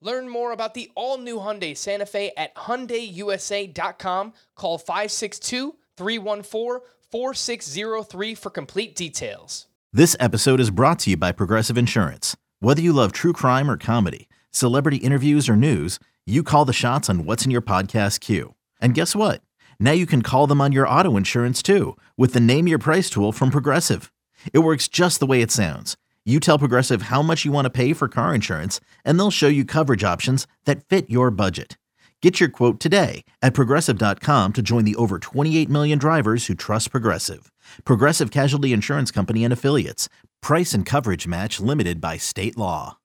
Learn more about the all-new Hyundai Santa Fe at hyundaiusa.com. Call 562-314-4603 for complete details. This episode is brought to you by Progressive Insurance. Whether you love true crime or comedy, celebrity interviews or news, you call the shots on what's in your podcast queue. And guess what? Now you can call them on your auto insurance too with the Name Your Price tool from Progressive. It works just the way it sounds you tell Progressive how much you want to pay for car insurance, and they'll show you coverage options that fit your budget. Get your quote today at progressive.com to join the over 28 million drivers who trust Progressive. Progressive Casualty Insurance Company and Affiliates. Price and coverage match limited by state law.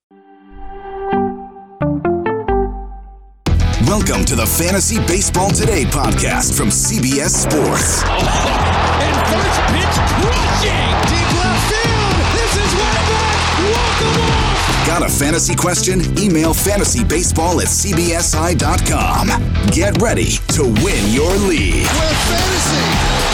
Welcome to the Fantasy Baseball Today podcast from CBS Sports. and first pitch crushing Got a fantasy question? Email fantasybaseball at cbsi.com. Get ready to win your league. Where fantasy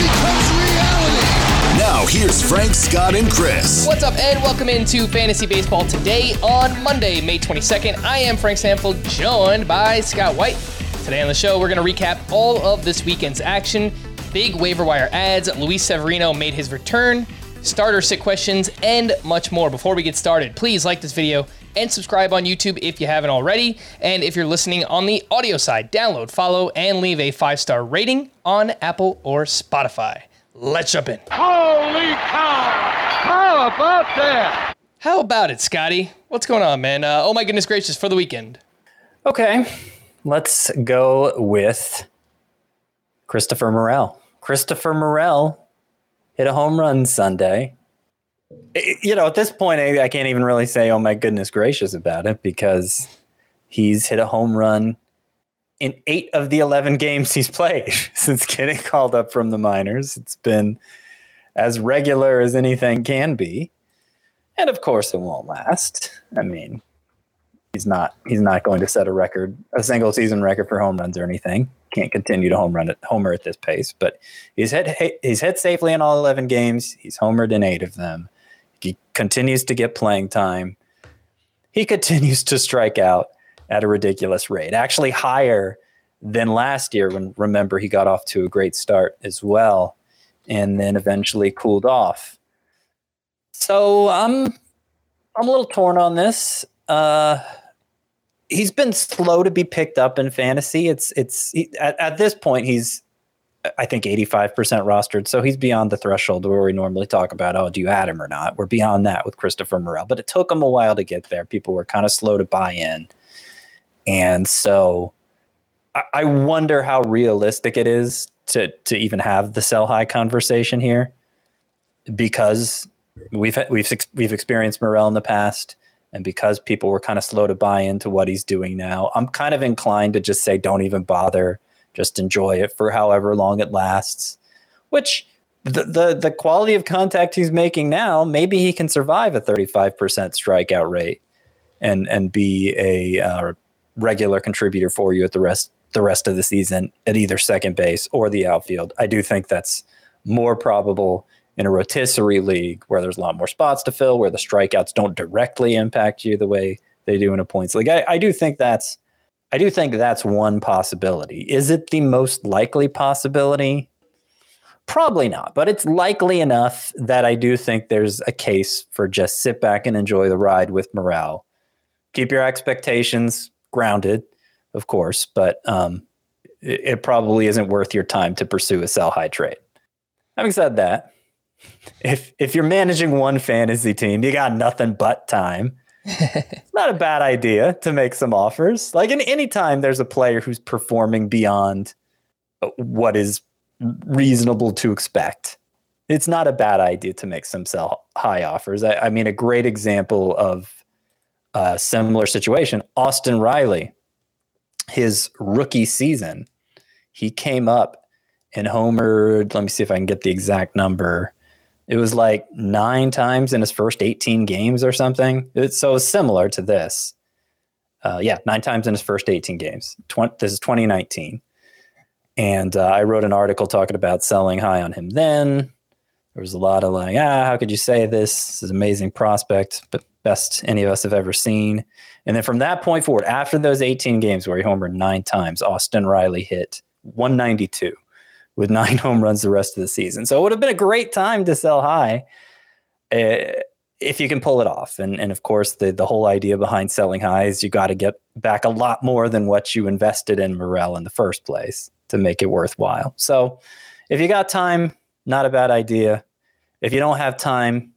becomes reality. Now, here's Frank, Scott, and Chris. What's up, and welcome into Fantasy Baseball today on Monday, May 22nd. I am Frank Stampfl, joined by Scott White. Today on the show, we're going to recap all of this weekend's action, big waiver wire ads. Luis Severino made his return starter sit questions, and much more. Before we get started, please like this video and subscribe on YouTube if you haven't already. And if you're listening on the audio side, download, follow, and leave a five star rating on Apple or Spotify. Let's jump in. Holy cow! How about that? How about it, Scotty? What's going on, man? Uh, oh my goodness gracious, for the weekend. Okay, let's go with Christopher Morel. Christopher Morel hit a home run Sunday. You know, at this point, I can't even really say, oh my goodness gracious about it because he's hit a home run in eight of the 11 games he's played since getting called up from the minors. It's been as regular as anything can be. And of course, it won't last. I mean, he's not he's not going to set a record, a single season record for home runs or anything. Can't continue to home run homer at this pace, but he's hit he's hit safely in all eleven games. He's homered in eight of them. He continues to get playing time. He continues to strike out at a ridiculous rate, actually higher than last year. When remember he got off to a great start as well, and then eventually cooled off. So I'm I'm a little torn on this. Uh, he's been slow to be picked up in fantasy. It's it's he, at, at this point he's I think 85% rostered. So he's beyond the threshold where we normally talk about, oh, do you add him or not? We're beyond that with Christopher Morel. But it took him a while to get there. People were kind of slow to buy in. And so I, I wonder how realistic it is to to even have the sell high conversation here. Because we've we've we've experienced Morel in the past and because people were kind of slow to buy into what he's doing now, I'm kind of inclined to just say, don't even bother. Just enjoy it for however long it lasts. Which the, the, the quality of contact he's making now, maybe he can survive a 35% strikeout rate and and be a uh, regular contributor for you at the rest the rest of the season at either second base or the outfield. I do think that's more probable in a rotisserie league where there's a lot more spots to fill, where the strikeouts don't directly impact you the way they do in a points league. I, I do think that's I do think that's one possibility. Is it the most likely possibility? Probably not, but it's likely enough that I do think there's a case for just sit back and enjoy the ride with Morel. Keep your expectations grounded, of course, but um, it, it probably isn't worth your time to pursue a sell high trade. Having said that, if if you're managing one fantasy team, you got nothing but time. it's not a bad idea to make some offers. Like in any time there's a player who's performing beyond what is reasonable to expect. it's not a bad idea to make some sell high offers. I, I mean, a great example of a similar situation, Austin Riley, his rookie season, he came up and homered. Let me see if I can get the exact number. It was like nine times in his first 18 games or something. It's so similar to this. Uh, yeah, nine times in his first 18 games. 20, this is 2019. And uh, I wrote an article talking about selling high on him then. There was a lot of like, ah, how could you say this? This is an amazing prospect, but best any of us have ever seen. And then from that point forward, after those 18 games where he homered nine times, Austin Riley hit 192 with nine home runs the rest of the season. So it would have been a great time to sell high uh, if you can pull it off. And, and of course, the, the whole idea behind selling high is you got to get back a lot more than what you invested in Morel in the first place to make it worthwhile. So if you got time, not a bad idea. If you don't have time,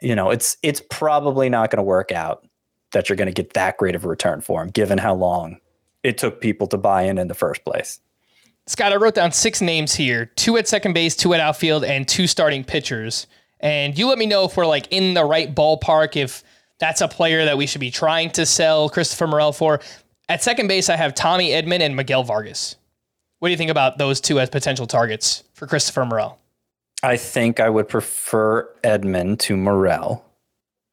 you know, it's it's probably not going to work out that you're going to get that great of a return for him, given how long it took people to buy in in the first place. Scott, I wrote down six names here: two at second base, two at outfield, and two starting pitchers. And you let me know if we're like in the right ballpark, if that's a player that we should be trying to sell Christopher Morel for. At second base, I have Tommy Edman and Miguel Vargas. What do you think about those two as potential targets for Christopher Morel? I think I would prefer Edman to Morel.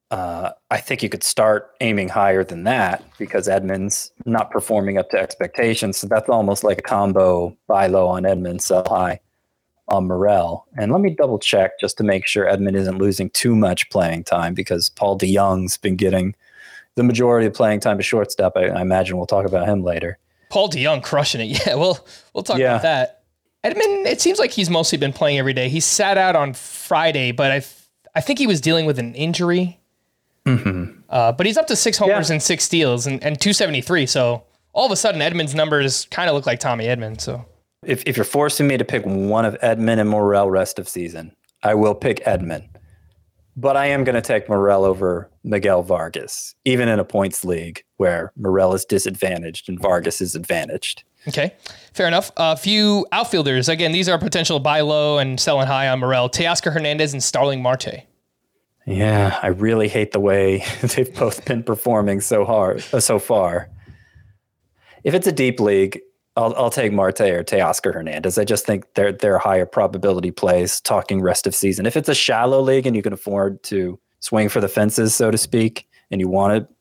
Uh, I think you could start aiming higher than that because Edman's not performing up to expectations. So that's almost like a combo buy low on Edman, sell high on Morel. And let me double check just to make sure Edman isn't losing too much playing time because Paul DeJong's been getting the majority of playing time to shortstop. I, I imagine we'll talk about him later. Paul DeJong crushing it. Yeah, well, we'll talk yeah. about that. Edman, it seems like he's mostly been playing every day. He sat out on Friday, but I, I think he was dealing with an injury. Mm-hmm. Uh, but he's up to six homers yeah. and six steals and, and 273. So all of a sudden, Edman's numbers kind of look like Tommy Edman. So if, if you're forcing me to pick one of Edman and Morel rest of season, I will pick Edman. But I am going to take Morel over Miguel Vargas, even in a points league where Morel is disadvantaged and Vargas is advantaged. Okay, fair enough. A few outfielders. Again, these are potential buy low and selling high on Morel. Teoscar Hernandez and Starling Marte. Yeah, I really hate the way they've both been performing so hard uh, so far. If it's a deep league, I'll, I'll take Marte or Teoscar Hernandez. I just think they're they're higher probability plays. Talking rest of season. If it's a shallow league and you can afford to swing for the fences, so to speak, and you want to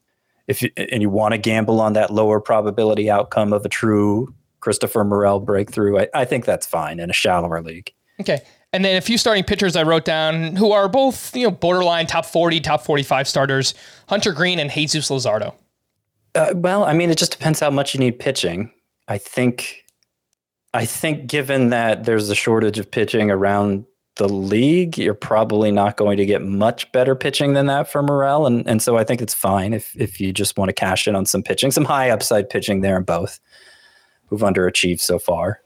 if you, and you want to gamble on that lower probability outcome of a true Christopher Morel breakthrough, I, I think that's fine in a shallower league. Okay. And then a few starting pitchers I wrote down who are both, you know, borderline top 40, top 45 starters Hunter Greene and Jesus Luzardo. Uh, well, I mean, it just depends how much you need pitching. I think, I think given that there's a shortage of pitching around the league, you're probably not going to get much better pitching than that for Morel. And, and so I think it's fine if, if you just want to cash in on some pitching, some high upside pitching there in both who've underachieved so far.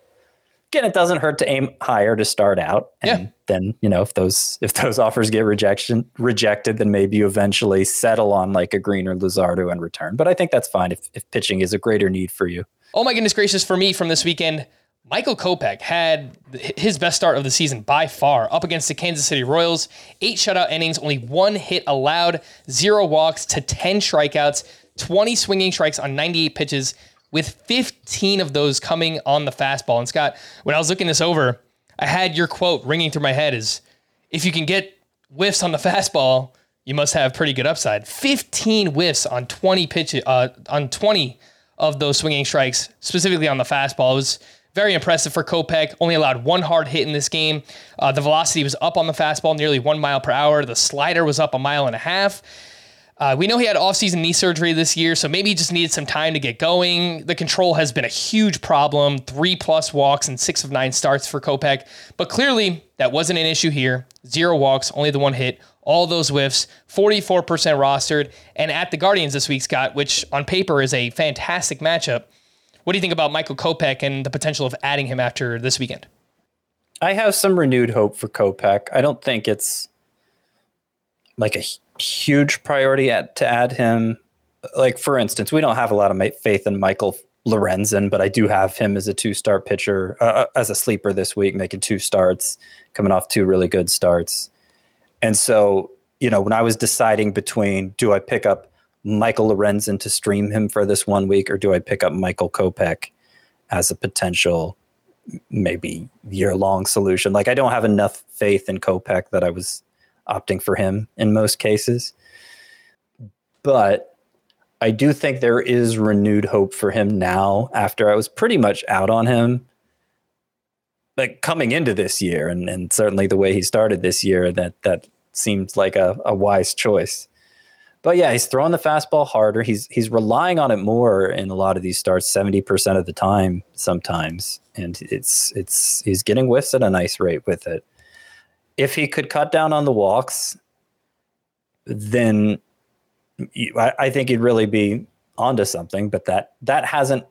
Again, it doesn't hurt to aim higher to start out. And yeah. then, you know, if those if those offers get rejection rejected, then maybe you eventually settle on like a Greene or Luzardo in return. But I think that's fine if, if pitching is a greater need for you. Oh my goodness gracious for me from this weekend. Michael Kopech had his best start of the season by far up against the Kansas City Royals. Eight shutout innings, only one hit allowed, zero walks to 10 strikeouts, 20 swinging strikes on 98 pitches, with 15 of those coming on the fastball. And Scott, when I was looking this over, I had your quote ringing through my head is if you can get whiffs on the fastball, you must have pretty good upside. 15 whiffs on 20 pitches, uh, on 20 of those swinging strikes, specifically on the fastball. It was very impressive for Kopech. Only allowed one hard hit in this game. Uh, the velocity was up on the fastball, nearly one mile per hour. The slider was up a mile and a half. Uh, we know he had offseason knee surgery this year, so maybe he just needed some time to get going. The control has been a huge problem. Three plus walks and six of nine starts for Kopech. But clearly, that wasn't an issue here. Zero walks, only the one hit. All those whiffs, 44% rostered. And at the Guardians this week, Scott, which on paper is a fantastic matchup, what do you think about Michael Kopech and the potential of adding him after this weekend? I have some renewed hope for Kopech. I don't think it's like a huge priority at, to add him. Like for instance, we don't have a lot of faith in Michael Lorenzen, but I do have him as a two-star pitcher, uh, uh, as a sleeper this week, making two starts, coming off two really good starts. And so, you know, when I was deciding between do I pick up Michael Lorenzen to stream him for this one week or do I pick up Michael Kopech as a potential maybe year long solution? Like, I don't have enough faith in Kopech that I was opting for him in most cases. But I do think there is renewed hope for him now after I was pretty much out on him like coming into this year and, and certainly the way he started this year that that seemed like a, a wise choice. But yeah, he's throwing the fastball harder. He's he's relying on it more in a lot of these starts, 70% of the time sometimes. And it's it's he's getting whiffs at a nice rate with it. If he could cut down on the walks, then I, I think he'd really be onto something. But that that hasn't,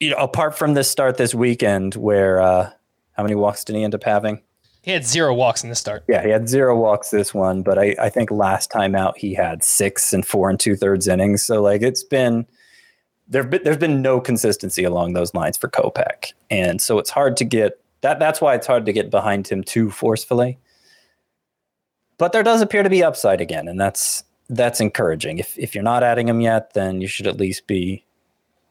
you know, apart from this start this weekend, where uh, how many walks did he end up having? He had zero walks in the start. Yeah, he had zero walks this one, but I, I think last time out he had six and four and two thirds innings. So like it's been there've been there's been no consistency along those lines for Kopech. And so it's hard to get that that's why it's hard to get behind him too forcefully. But there does appear to be upside again, and that's that's encouraging. If if you're not adding him yet, then you should at least be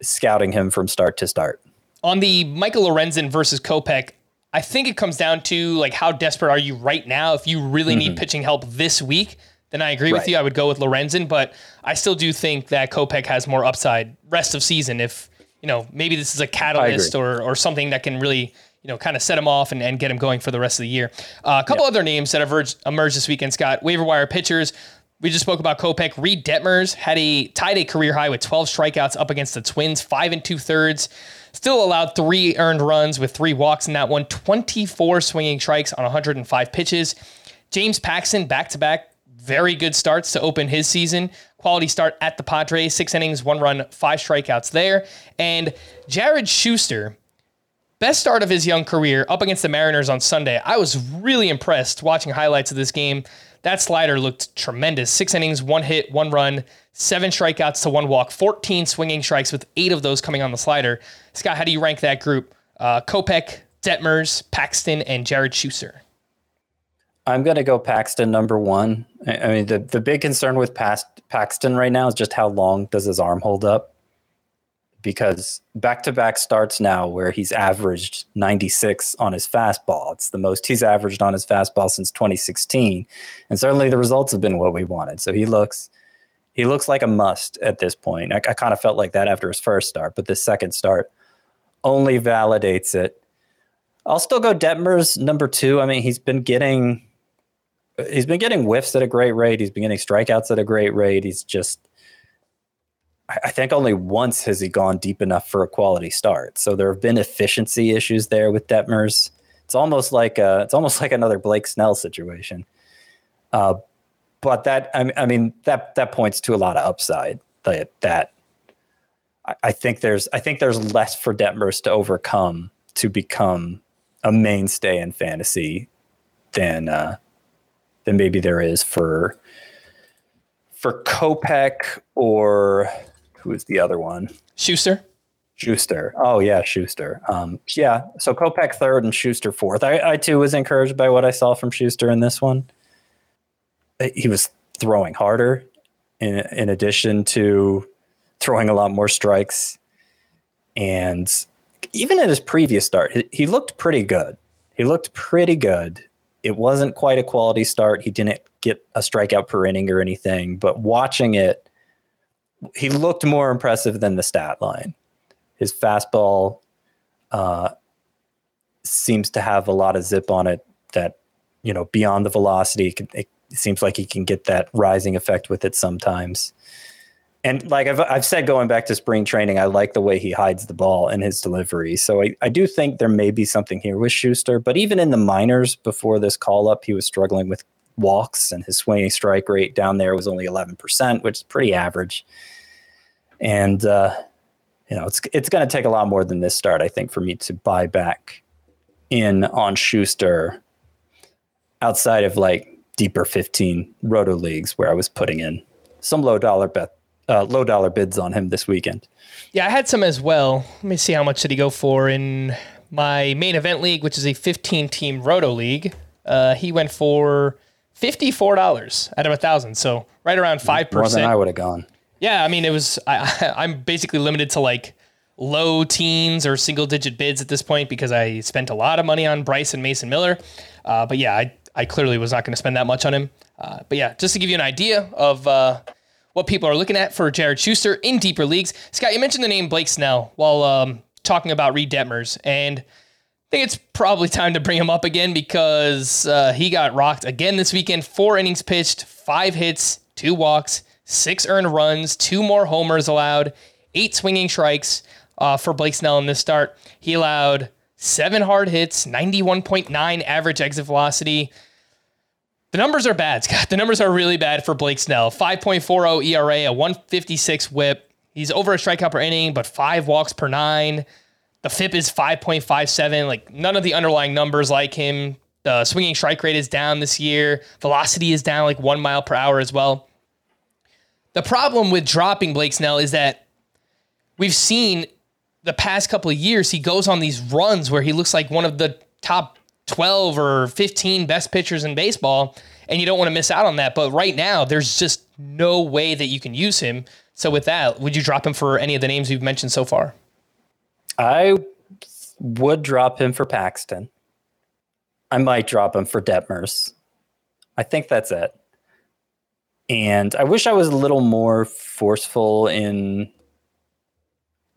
scouting him from start to start. On the Michael Lorenzen versus Kopech, I think it comes down to like how desperate are you right now? If you really mm-hmm. need pitching help this week, then I agree right. with you. I would go with Lorenzen, but I still do think that Kopech has more upside rest of season. If you know maybe this is a catalyst or or something that can really you know, kind of set him off and, and get him going for the rest of the year. Uh, a couple other names that have emerged, emerged this weekend, Scott. Waiver wire pitchers. We just spoke about Kopech. Reid Detmers had a tied a career high with 12 strikeouts up against the Twins, five and two thirds. Still allowed three earned runs with three walks in that one, 24 swinging strikes on 105 pitches. James Paxton back to back, very good starts to open his season. Quality start at the Padres, six innings, one run, five strikeouts there. And Jared Shuster, best start of his young career up against the Mariners on Sunday. I was really impressed watching highlights of this game. That slider looked tremendous. Six innings, one hit, one run, seven strikeouts to one walk, 14 swinging strikes with eight of those coming on the slider. Scott, how do you rank that group? Uh, Kopech, Detmers, Paxton, and Jared Shuster. I'm going to go Paxton number one. I mean, the, the big concern with past Paxton right now is just how long does his arm hold up? Because back to back starts now where he's averaged 96 on his fastball. It's the most he's averaged on his fastball since 2016. And certainly the results have been what we wanted. So he looks he looks like a must at this point. I, I kind of felt like that after his first start, but this second start only validates it. I'll still go Detmers number two. I mean, he's been getting he's been getting whiffs at a great rate. He's been getting strikeouts at a great rate. He's just I think only once has he gone deep enough for a quality start. So there have been efficiency issues there with Detmers. It's almost like a, it's almost like another Blake Snell situation. Uh, but that I, I mean that that points to a lot of upside. That that I, think there's I think there's less for Detmers to overcome to become a mainstay in fantasy than uh, than maybe there is for for Kopech or who is the other one? Shuster. Shuster. Oh yeah, Shuster. Um, yeah. So Kopech third and Shuster fourth. I, I too was encouraged by what I saw from Shuster in this one. Uh, he was throwing harder, in in addition to throwing a lot more strikes, and even in his previous start, he, he looked pretty good. He looked pretty good. It wasn't quite a quality start. He didn't get a strikeout per inning or anything, but watching it he looked more impressive than the stat line. His fastball uh, seems to have a lot of zip on it that, you know, beyond the velocity, it, seems like he can get that rising effect with it sometimes. And like I've, I've said, going back to spring training, I like the way he hides the ball in his delivery. So I, I do think there may be something here with Shuster. But even in the minors before this call up, he was struggling with walks and his swinging strike rate down there was only 11%, which is pretty average. And, uh, you know, it's, it's going to take a lot more than this start, I think, for me to buy back in on Shuster outside of like deeper 15 roto leagues where I was putting in some low dollar bet, uh, low dollar bids on him this weekend. Yeah, I had some as well. Let me see how much did he go for in my main event league, which is a 15 team roto league. Uh, he went for $54 out of a thousand. So right around 5%. More than I would have gone. Yeah, I mean, it was. I, I'm basically limited to like low teens or single digit bids at this point because I spent a lot of money on Bryce and Mason Miller. Uh, but yeah, I, I clearly was not going to spend that much on him. Uh, but yeah, just to give you an idea of uh, what people are looking at for Jared Shuster in deeper leagues. Scott, you mentioned the name Blake Snell while um, talking about Reid Detmers, and think it's probably time to bring him up again because uh, he got rocked again this weekend. Four innings pitched, five hits, two walks six earned runs, two more homers allowed, eight swinging strikes uh, for Blake Snell in this start. He allowed seven hard hits, 91.9 average exit velocity. The numbers are bad, Scott. The numbers are really bad for Blake Snell. 5.40 ERA, a 156 whip. He's over a strikeout per inning, but five walks per nine. The FIP is 5.57. Like none of the underlying numbers like him. The swinging strike rate is down this year. Velocity is down like one mile per hour as well. The problem with dropping Blake Snell is that we've seen the past couple of years he goes on these runs where he looks like one of the top 12 or 15 best pitchers in baseball and you don't want to miss out on that but right now there's just no way that you can use him so with that would you drop him for any of the names we've mentioned so far i would drop him for paxton i might drop him for detmers i think that's it and I wish I was a little more forceful in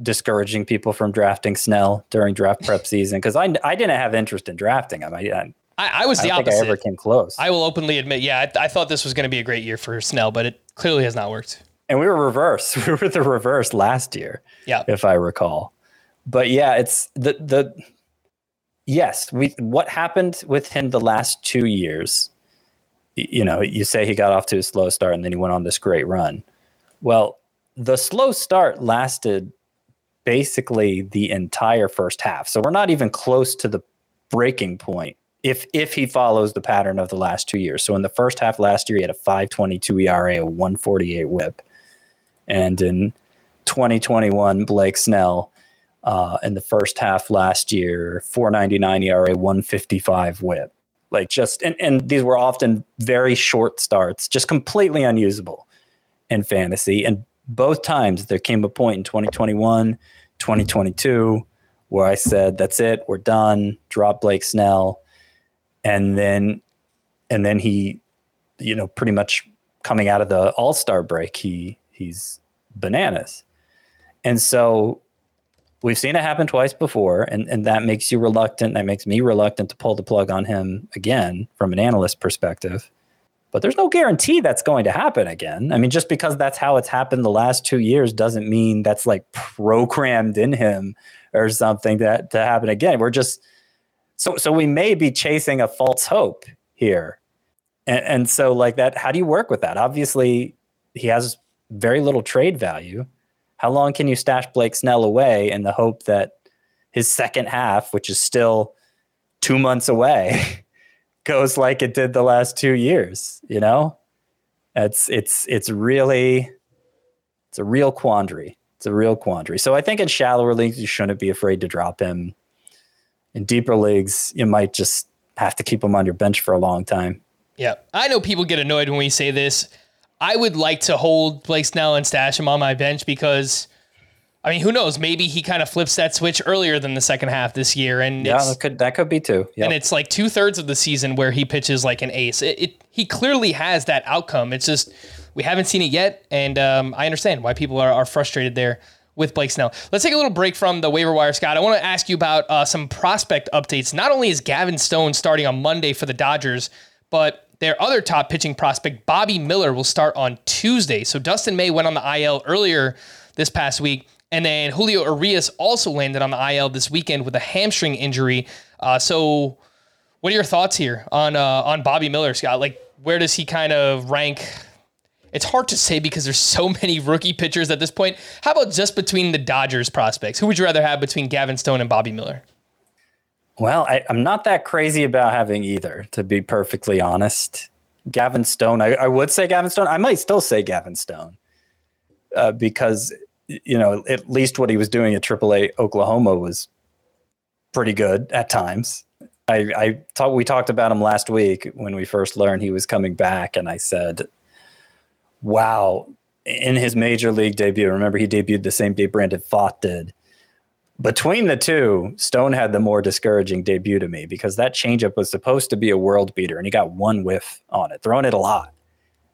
discouraging people from drafting Snell during draft prep season because I, I didn't have interest in drafting him. I, I, I was the I opposite. I ever came close. I will openly admit, yeah, I, I thought this was going to be a great year for Snell, but it clearly has not worked. And we were reverse. We were the reverse last year, yeah, if I recall. But yeah, it's the the yes. We what happened with him the last two years you know, you say he got off to a slow start and then he went on this great run. Well, the slow start lasted basically the entire first half. So we're not even close to the breaking point if if he follows the pattern of the last two years. So in the first half last year, he had a 522 ERA, a 148 whip. And in 2021, Blake Snell uh, in the first half last year, 499 ERA, 155 whip like just and, and these were often very short starts just completely unusable in fantasy. And both times there came a point in 2021 2022 where i said that's it we're done drop blake snell. And then and then he you know pretty much coming out of the all-star break he he's bananas. And so we've seen it happen twice before, and, and that makes you reluctant. That makes me reluctant to pull the plug on him again from an analyst perspective. But there's no guarantee that's going to happen again. I mean, just because that's how it's happened the last two years doesn't mean that's like programmed in him or something that to happen again. We're just so so we may be chasing a false hope here. And, and so like that, how do you work with that? Obviously, he has very little trade value how long can you stash Blake Snell away in the hope that his second half, which is still two months away, goes like it did the last two years? You know, it's it's it's really it's a real quandary. It's a real quandary. So I think in shallower leagues you shouldn't be afraid to drop him. In deeper leagues, you might just have to keep him on your bench for a long time. Yeah, I know people get annoyed when we say this. I would like to hold Blake Snell and stash him on my bench because, I mean, who knows? Maybe he kind of flips that switch earlier than the second half this year, and yeah, that could that could be too. Yep. And it's like two thirds of the season where he pitches like an ace. It, it, he clearly has that outcome. It's just we haven't seen it yet, and um, I understand why people are, are frustrated there with Blake Snell. Let's take a little break from the waiver wire, Scott. I want to ask you about uh, some prospect updates. Not only is Gavin Stone starting on Monday for the Dodgers, but their other top pitching prospect, Bobby Miller, will start on Tuesday. So Dustin May went on the IL earlier this past week. And then Julio Urias also landed on the IL this weekend with a hamstring injury. Uh, so, what are your thoughts here on uh, on Bobby Miller, Scott? Like, where does he kind of rank? It's hard to say because there's so many rookie pitchers at this point. How about just between the Dodgers prospects? Who would you rather have between Gavin Stone and Bobby Miller? Well, I, am not that crazy about having either, to be perfectly honest. Gavin Stone, I, I, would say Gavin Stone. I might still say Gavin Stone. uh, because you know at least what he was doing at AAA Oklahoma was pretty good at times. I, I thought we talked about him last week when we first learned he was coming back, and I said, "Wow!" In his major league debut, remember he debuted the same day Brandon Pfaadt did. Between the two, Stone had the more discouraging debut to me because that changeup was supposed to be a world beater, and he got one whiff on it, throwing it a lot.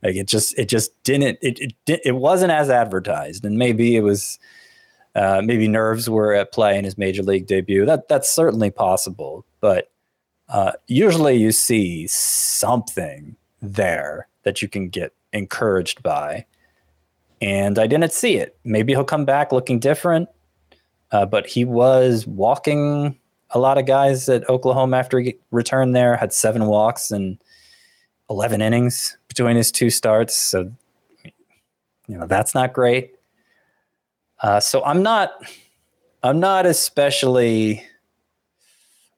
Like it just, it just didn't, it, it, it wasn't as advertised, and maybe it was uh, maybe nerves were at play in his major league debut. That that's certainly possible, but uh, usually you see something there that you can get encouraged by, and I didn't see it. Maybe he'll come back looking different, uh, but he was walking a lot of guys at Oklahoma after he returned there. Had seven walks and eleven innings between his two starts, so you know that's not great. Uh, so I'm not I'm not especially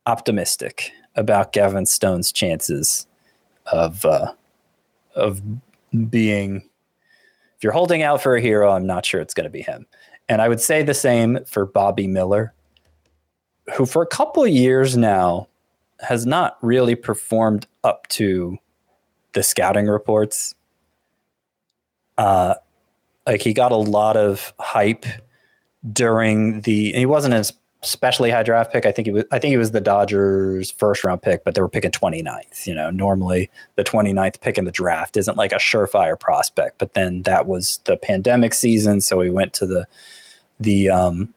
optimistic about Gavin Stone's chances of uh, of being. If you're holding out for a hero, I'm not sure it's going to be him. And I would say the same for Bobby Miller, who for a couple of years now has not really performed up to the scouting reports. Uh, like he got a lot of hype during the he wasn't an especially high draft pick. I think he was I think he was the Dodgers first round pick, but they were picking 29th. You know, normally the 29th pick in the draft isn't like a surefire prospect, but then that was the pandemic season, so he went to the the um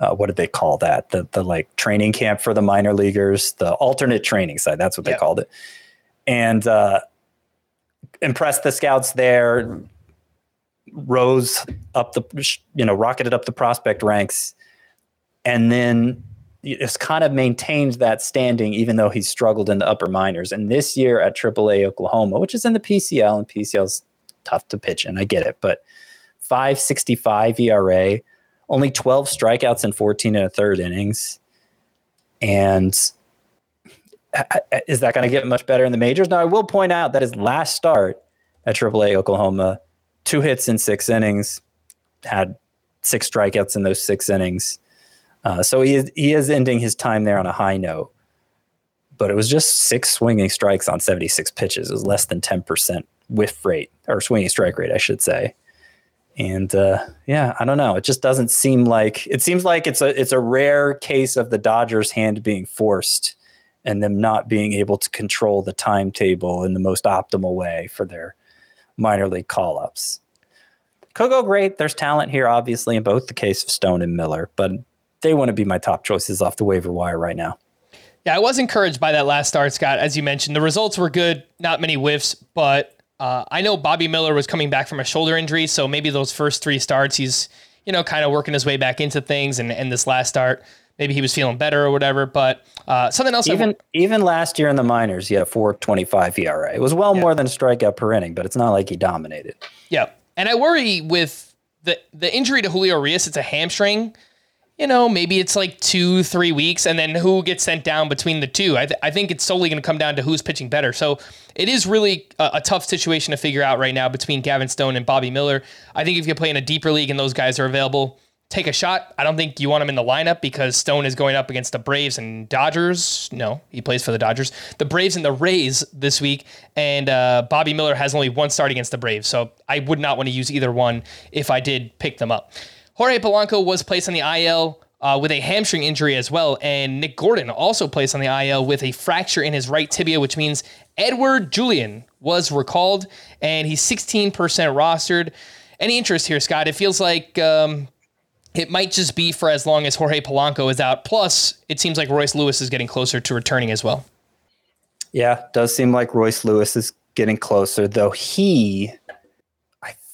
uh, what did they call that? The the like training camp for the minor leaguers, the alternate training side. That's what they called it. And uh, impressed the scouts there rose up the you know rocketed up the prospect ranks and then it's kind of maintained that standing even though he's struggled in the upper minors and this year at AAA Oklahoma which is in the PCL and PCL's tough to pitch and I get it but 565 ERA only 12 strikeouts in 14 and a third innings and is that going to get much better in the majors? Now, I will point out that his last start at AAA Oklahoma two hits in six innings, had six strikeouts in those six innings. Uh, so he is, he is ending his time there on a high note. But it was just six swinging strikes on 76 pitches. It was less than 10% whiff rate, or swinging strike rate, I should say. And uh, yeah, I don't know. It just doesn't seem like it seems like it's a it's a rare case of the Dodgers' hand being forced and them not being able to control the timetable in the most optimal way for their minor league call ups. Could go great. There's talent here, obviously, in both the case of Stone and Miller, but they want to be my top choices off the waiver wire right now. Yeah, I was encouraged by that last start, Scott. As you mentioned, the results were good, not many whiffs, but uh, I know Bobby Miller was coming back from a shoulder injury, so maybe those first three starts, he's you know kind of working his way back into things, and, and this last start, maybe he was feeling better or whatever. But uh, something else. Even even last year in the minors, he had a 4.25 ERA. It was well yeah. more than a strikeout per inning, but it's not like he dominated. Yeah, and I worry with the the injury to Julio Urias. It's a hamstring. You know, maybe it's like two, three weeks, and then who gets sent down between the two? I, th- I think it's solely going to come down to who's pitching better. So it is really a, a, tough situation to figure out right now between Gavin Stone and Bobby Miller. I think if you play in a deeper league and those guys are available, take a shot. I don't think you want him in the lineup because Stone is going up against the Braves and Dodgers. No, he plays for the Dodgers. The Braves and the Rays this week, and uh, Bobby Miller has only one start against the Braves, so I would not want to use either one if I did pick them up. Jorge Polanco was placed on the IL. Uh, with a hamstring injury as well. And Nick Gordon also placed on the IL with a fracture in his right tibia, which means Edward Julien was recalled and he's 16% rostered. Any interest here, Scott? It feels like um, it might just be for as long as Jorge Polanco is out. Plus, it seems like Royce Lewis is getting closer to returning as well. Yeah, does seem like Royce Lewis is getting closer, though he,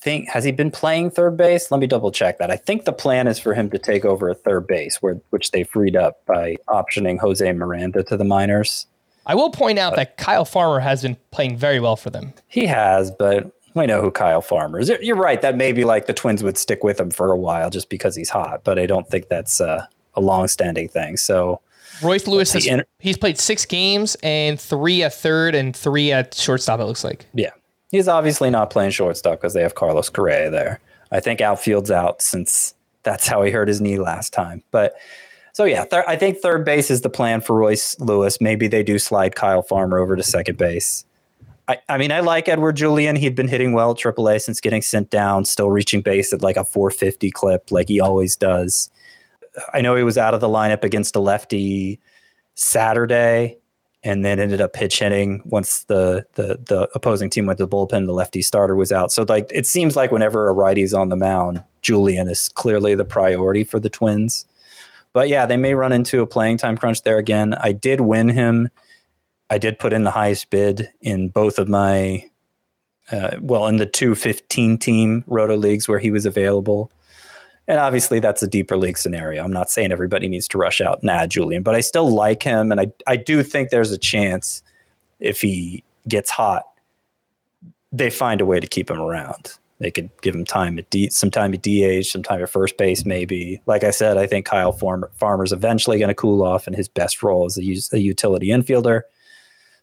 think, has he been playing third base? Let me double check that. I think the plan is for him to take over at third base, where which they freed up by optioning Jose Miranda to the minors. I will point out uh, that Kyle Farmer has been playing very well for them. He has, but we know who Kyle Farmer is. You're right. That maybe like the Twins would stick with him for a while just because he's hot, but I don't think that's uh, a long-standing thing. So Royce Lewis has inter- he's played six games and three at third and three at shortstop. It looks like. Yeah, he's obviously not playing shortstop because they have Carlos Correa there. I think outfield's out since that's how he hurt his knee last time. But so yeah, thir- I think third base is the plan for Royce Lewis. Maybe they do slide Kyle Farmer over to second base. I, I mean, I like Edward Julien. He'd been hitting well at AAA since getting sent down, still reaching base at like a 450 clip, like he always does. I know he was out of the lineup against a lefty Saturday and then ended up pitch hitting once the, the the opposing team went to the bullpen. The lefty starter was out, so like it seems like whenever a righty's on the mound, Julien is clearly the priority for the Twins. But yeah, they may run into a playing time crunch there again. I did win him. I did put in the highest bid in both of my, uh, well, in the two fifteen team roto leagues where he was available. And obviously, that's a deeper league scenario. I'm not saying everybody needs to rush out and add Julien, but I still like him. And I, I do think there's a chance if he gets hot, they find a way to keep him around. They could give him time at D, some time at DH, some time at first base, maybe. Like I said, I think Kyle Farmer, Farmer's eventually going to cool off, and his best role is a, a utility infielder.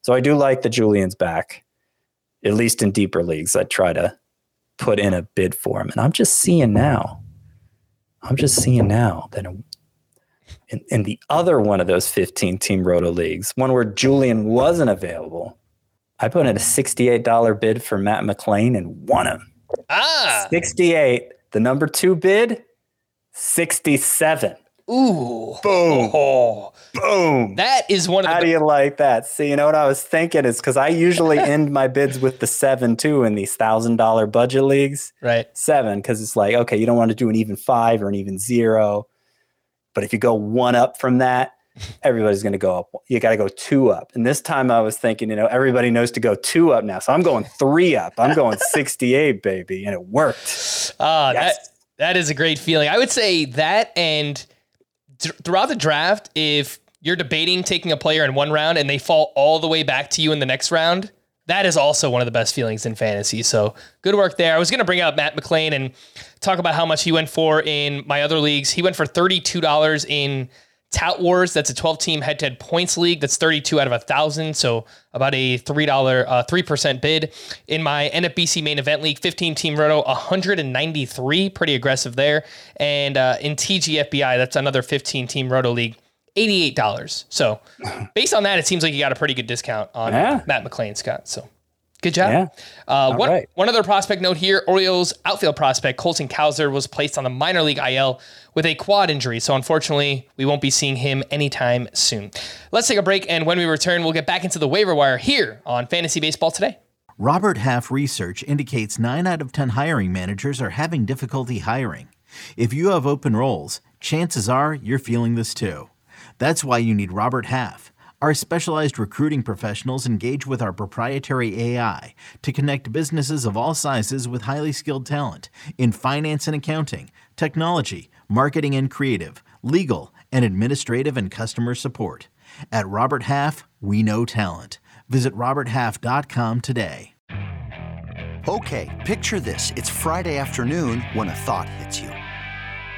So I do like the Julien's back, at least in deeper leagues. I try to put in a bid for him, and I'm just seeing now. I'm just seeing now that in, in the other one of those 15 team roto leagues, one where Julien wasn't available, I put in a $68 bid for Matt McLain and won him. Ah, 68. The number two bid, 67. Ooh, Boom. oh, Boom. that is one of How the do you like that? See, you know what I was thinking is because I usually end my bids with the seven too in these thousand dollar budget leagues. right. Seven, because it's like, okay, you don't want to do an even five or an even zero. But if you go one up from that, everybody's going to go up. You got to go two up. And this time I was thinking, you know, everybody knows to go two up now. So I'm going three up. I'm going 68, baby. And it worked. Ah, Yes. that that is a great feeling. I would say that and th- throughout the draft, if you're debating taking a player in one round and they fall all the way back to you in the next round, that is also one of the best feelings in fantasy. So good work there. I was going to bring out Matt McLain and talk about how much he went for in my other leagues. He went for $32 in Tout Wars. That's a 12 team head to head points league. That's 32 out of a thousand. So about a $3, uh, 3% bid. In my NFBC main event league, 15 team roto, 193, pretty aggressive there. And uh, in TGFBI, that's another 15 team roto league. $88. So, based on that, it seems like you got a pretty good discount on Yeah. Matt McLain, Scott. So, good job. Yeah. Uh, one, right. one other prospect note here Orioles outfield prospect Colton Cowser was placed on the minor league IL with a quad injury. So, unfortunately, we won't be seeing him anytime soon. Let's take a break. And when we return, we'll get back into the waiver wire here on Fantasy Baseball Today. Robert Half research indicates 9 out of 10 hiring managers are having difficulty hiring. If you have open roles, chances are you're feeling this too. That's why you need Robert Half. Our specialized recruiting professionals engage with our proprietary AI to connect businesses of all sizes with highly skilled talent in finance and accounting, technology, marketing and creative, legal, and administrative and customer support. At Robert Half, we know talent. Visit RobertHalf.com today. Okay, picture this. It's Friday afternoon when a thought hits you.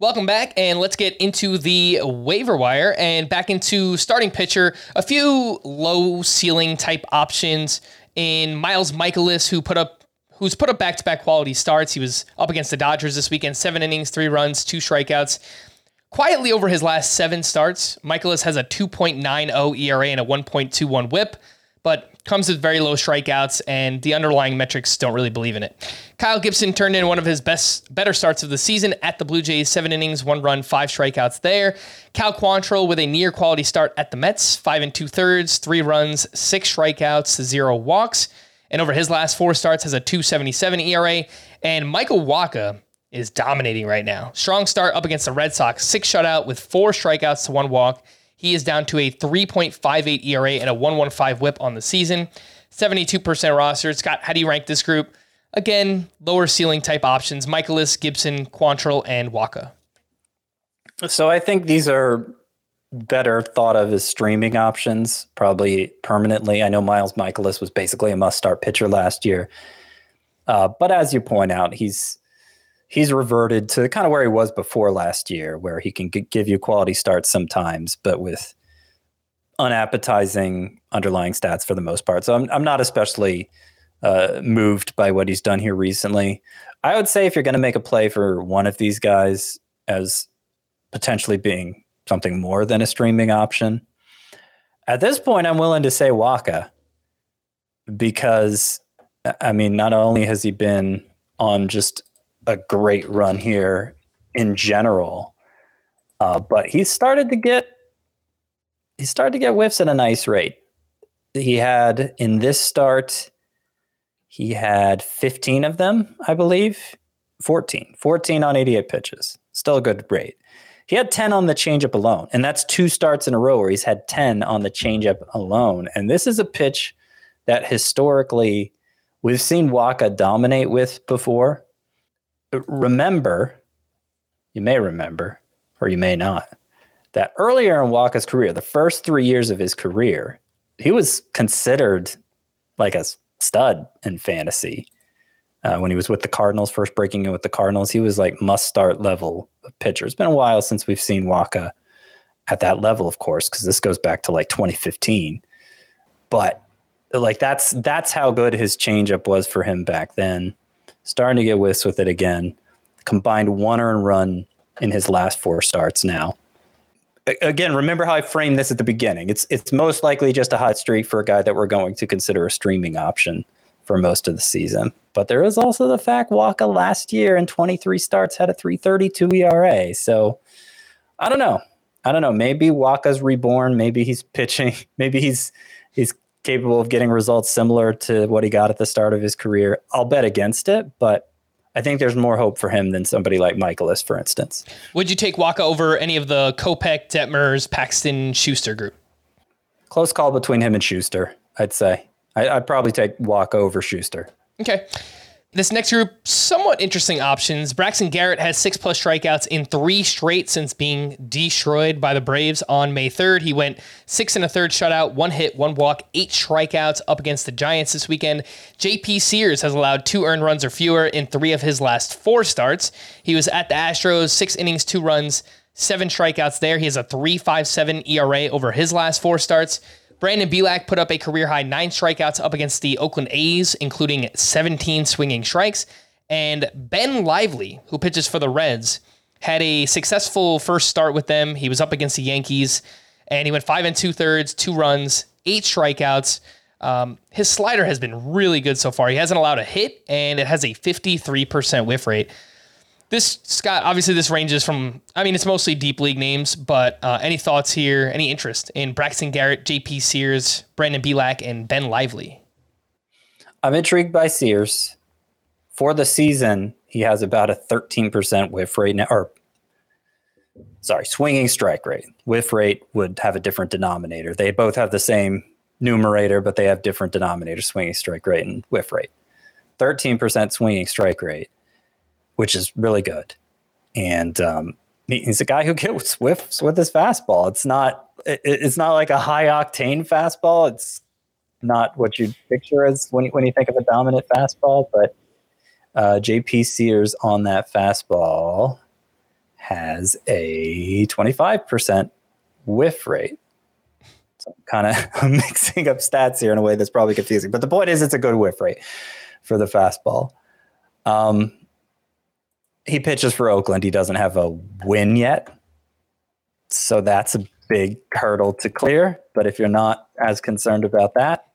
Welcome back, and let's get into the waiver wire and back into starting pitcher. A few low ceiling type options in Miles Mikolas, who put up who's put up back to back quality starts. He was up against the Dodgers this weekend, seven innings, three runs, two strikeouts. Quietly over his last seven starts, Mikolas has a 2.90 ERA and a 1.21 WHIP, but comes with very low strikeouts, and the underlying metrics don't really believe in it. Kyle Gibson turned in one of his best, better starts of the season at the Blue Jays, seven innings, one run, five strikeouts there. Cal Quantrill with a near quality start at the Mets, five and two thirds, three runs, six strikeouts, zero walks. And over his last four starts has a 277 ERA. And Michael Wacha is dominating right now. Strong start up against the Red Sox, six shutout with four strikeouts to one walk. He is down to a 3.58 ERA and a 115 whip on the season. 72% roster. Scott, how do you rank this group? Again, lower ceiling type options Mikolas, Gibson, Quantrill, and Wacha. So I think these are better thought of as streaming options, probably permanently. I know Miles Mikolas was basically a must start pitcher last year. Uh, but as you point out, he's he's reverted to kind of where he was before last year, where he can g- give you quality starts sometimes, but with unappetizing underlying stats for the most part. So I'm I'm not especially uh, moved by what he's done here recently. I would say if you're going to make a play for one of these guys as potentially being something more than a streaming option, at this point, I'm willing to say Wacha because I mean, not only has he been on just a great run here in general, uh, but he started to get he started to get whiffs at a nice rate. He had in this start, he had 15 of them, I believe. 14. 14 on 88 pitches. Still a good rate. He had 10 on the changeup alone, and that's two starts in a row where he's had 10 on the changeup alone. And this is a pitch that historically we've seen Wacha dominate with before. Remember, you may remember, or you may not, that earlier in Wacha's career, the first three years of his career, he was considered like a stud in fantasy. Uh, when he was with the Cardinals, first breaking in with the Cardinals, he was like must start level pitcher. It's been a while since we've seen Wacha at that level, of course, because this goes back to like 2015. But like that's that's how good his changeup was for him back then. Starting to get whiffs with it again. Combined one earned run in his last four starts now. Again, remember how I framed this at the beginning. It's it's most likely just a hot streak for a guy that we're going to consider a streaming option for most of the season. But there is also the fact Wacha last year in 23 starts had a 332 ERA. So I don't know. I don't know. Maybe Wacha's reborn. Maybe he's pitching. Maybe he's he's capable of getting results similar to what he got at the start of his career. I'll bet against it, but I think there's more hope for him than somebody like Mikolas, for instance. Would you take Wacha over any of the Kopech, Detmers, Paxton, Shuster group? Close call between him and Shuster, I'd say. I, would probably take Wacha over Shuster. Okay. This next group, somewhat interesting options. Braxton Garrett has six plus strikeouts in three straight since being destroyed by the Braves on May 3rd. He went six and a third shutout, one hit, one walk, eight strikeouts up against the Giants this weekend. JP Sears has allowed two earned runs or fewer in three of his last four starts. He was at the Astros, six innings, two runs, seven strikeouts there. He has a 3.57 ERA over his last four starts. Brandon Bielak put up a career high nine strikeouts up against the Oakland A's, including 17 swinging strikes. And Ben Lively, who pitches for the Reds, had a successful first start with them. He was up against the Yankees, and he went five and two thirds, two runs, eight strikeouts. Um, his slider has been really good so far. He hasn't allowed a hit, and it has a 53% whiff rate. This Scott, obviously, this ranges from. I mean, it's mostly deep league names, but uh, any thoughts here? Any interest in Braxton Garrett, J.P. Sears, Brandon Bielak, and Ben Lively? I'm intrigued by Sears. For the season, he has about a 13% whiff rate now, or sorry, swinging strike rate. Whiff rate would have a different denominator. They both have the same numerator, but they have different denominators: swinging strike rate and whiff rate. 13% swinging strike rate which is really good. And um, he's a guy who gets whiffs with his fastball. It's not it, it's not like a high octane fastball. It's not what you picture as when when you think of a dominant fastball. But uh, JP Sears on that fastball has a 25% whiff rate. So I'm kind of mixing up stats here in a way that's probably confusing. But the point is, it's a good whiff rate for the fastball. Um, he pitches for Oakland. He doesn't have a win yet. So that's a big hurdle to clear. But if you're not as concerned about that,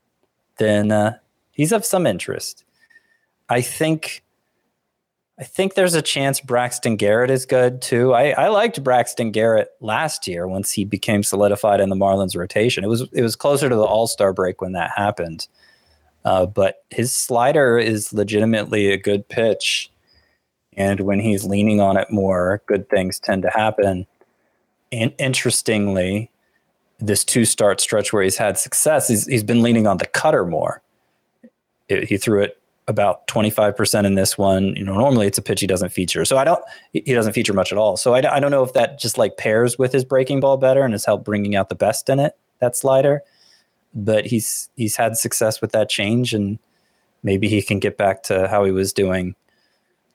then uh, he's of some interest. I think I think there's a chance Braxton Garrett is good too. I, I liked Braxton Garrett last year once he became solidified in the Marlins rotation. It was it was closer to the All Star break when that happened. Uh, but his slider is legitimately a good pitch. And when he's leaning on it more, good things tend to happen. And interestingly, this two start stretch where he's had success, he's, he's been leaning on the cutter more. It, he threw it about 25% in this one. You know, normally it's a pitch he doesn't feature. So I don't, he doesn't feature much at all. So I, I don't know if that just like pairs with his breaking ball better and has helped bringing out the best in it, that slider. But he's, he's had success with that change and maybe he can get back to how he was doing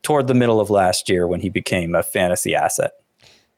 toward the middle of last year when he became a fantasy asset.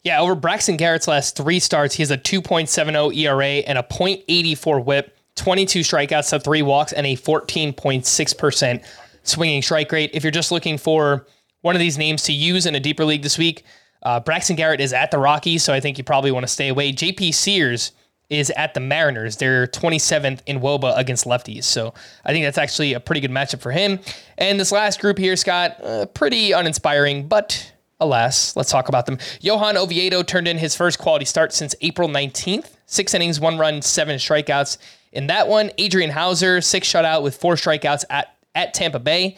Yeah, over Braxton Garrett's last three starts, he has a 2.70 ERA and a 0.84 whip, 22 strikeouts to three walks, and a 14.6% swinging strike rate. If you're just looking for one of these names to use in a deeper league this week, uh, Braxton Garrett is at the Rockies, so I think you probably want to stay away. JP Sears is at the Mariners. They're 27th in WOBA against lefties. So I think that's actually a pretty good matchup for him. And this last group here, Scott, uh, pretty uninspiring, but alas, let's talk about them. Johan Oviedo turned in his first quality start since April 19th. Six innings, one run, seven strikeouts. In that one, Adrian Houser, six shutout with four strikeouts at at Tampa Bay.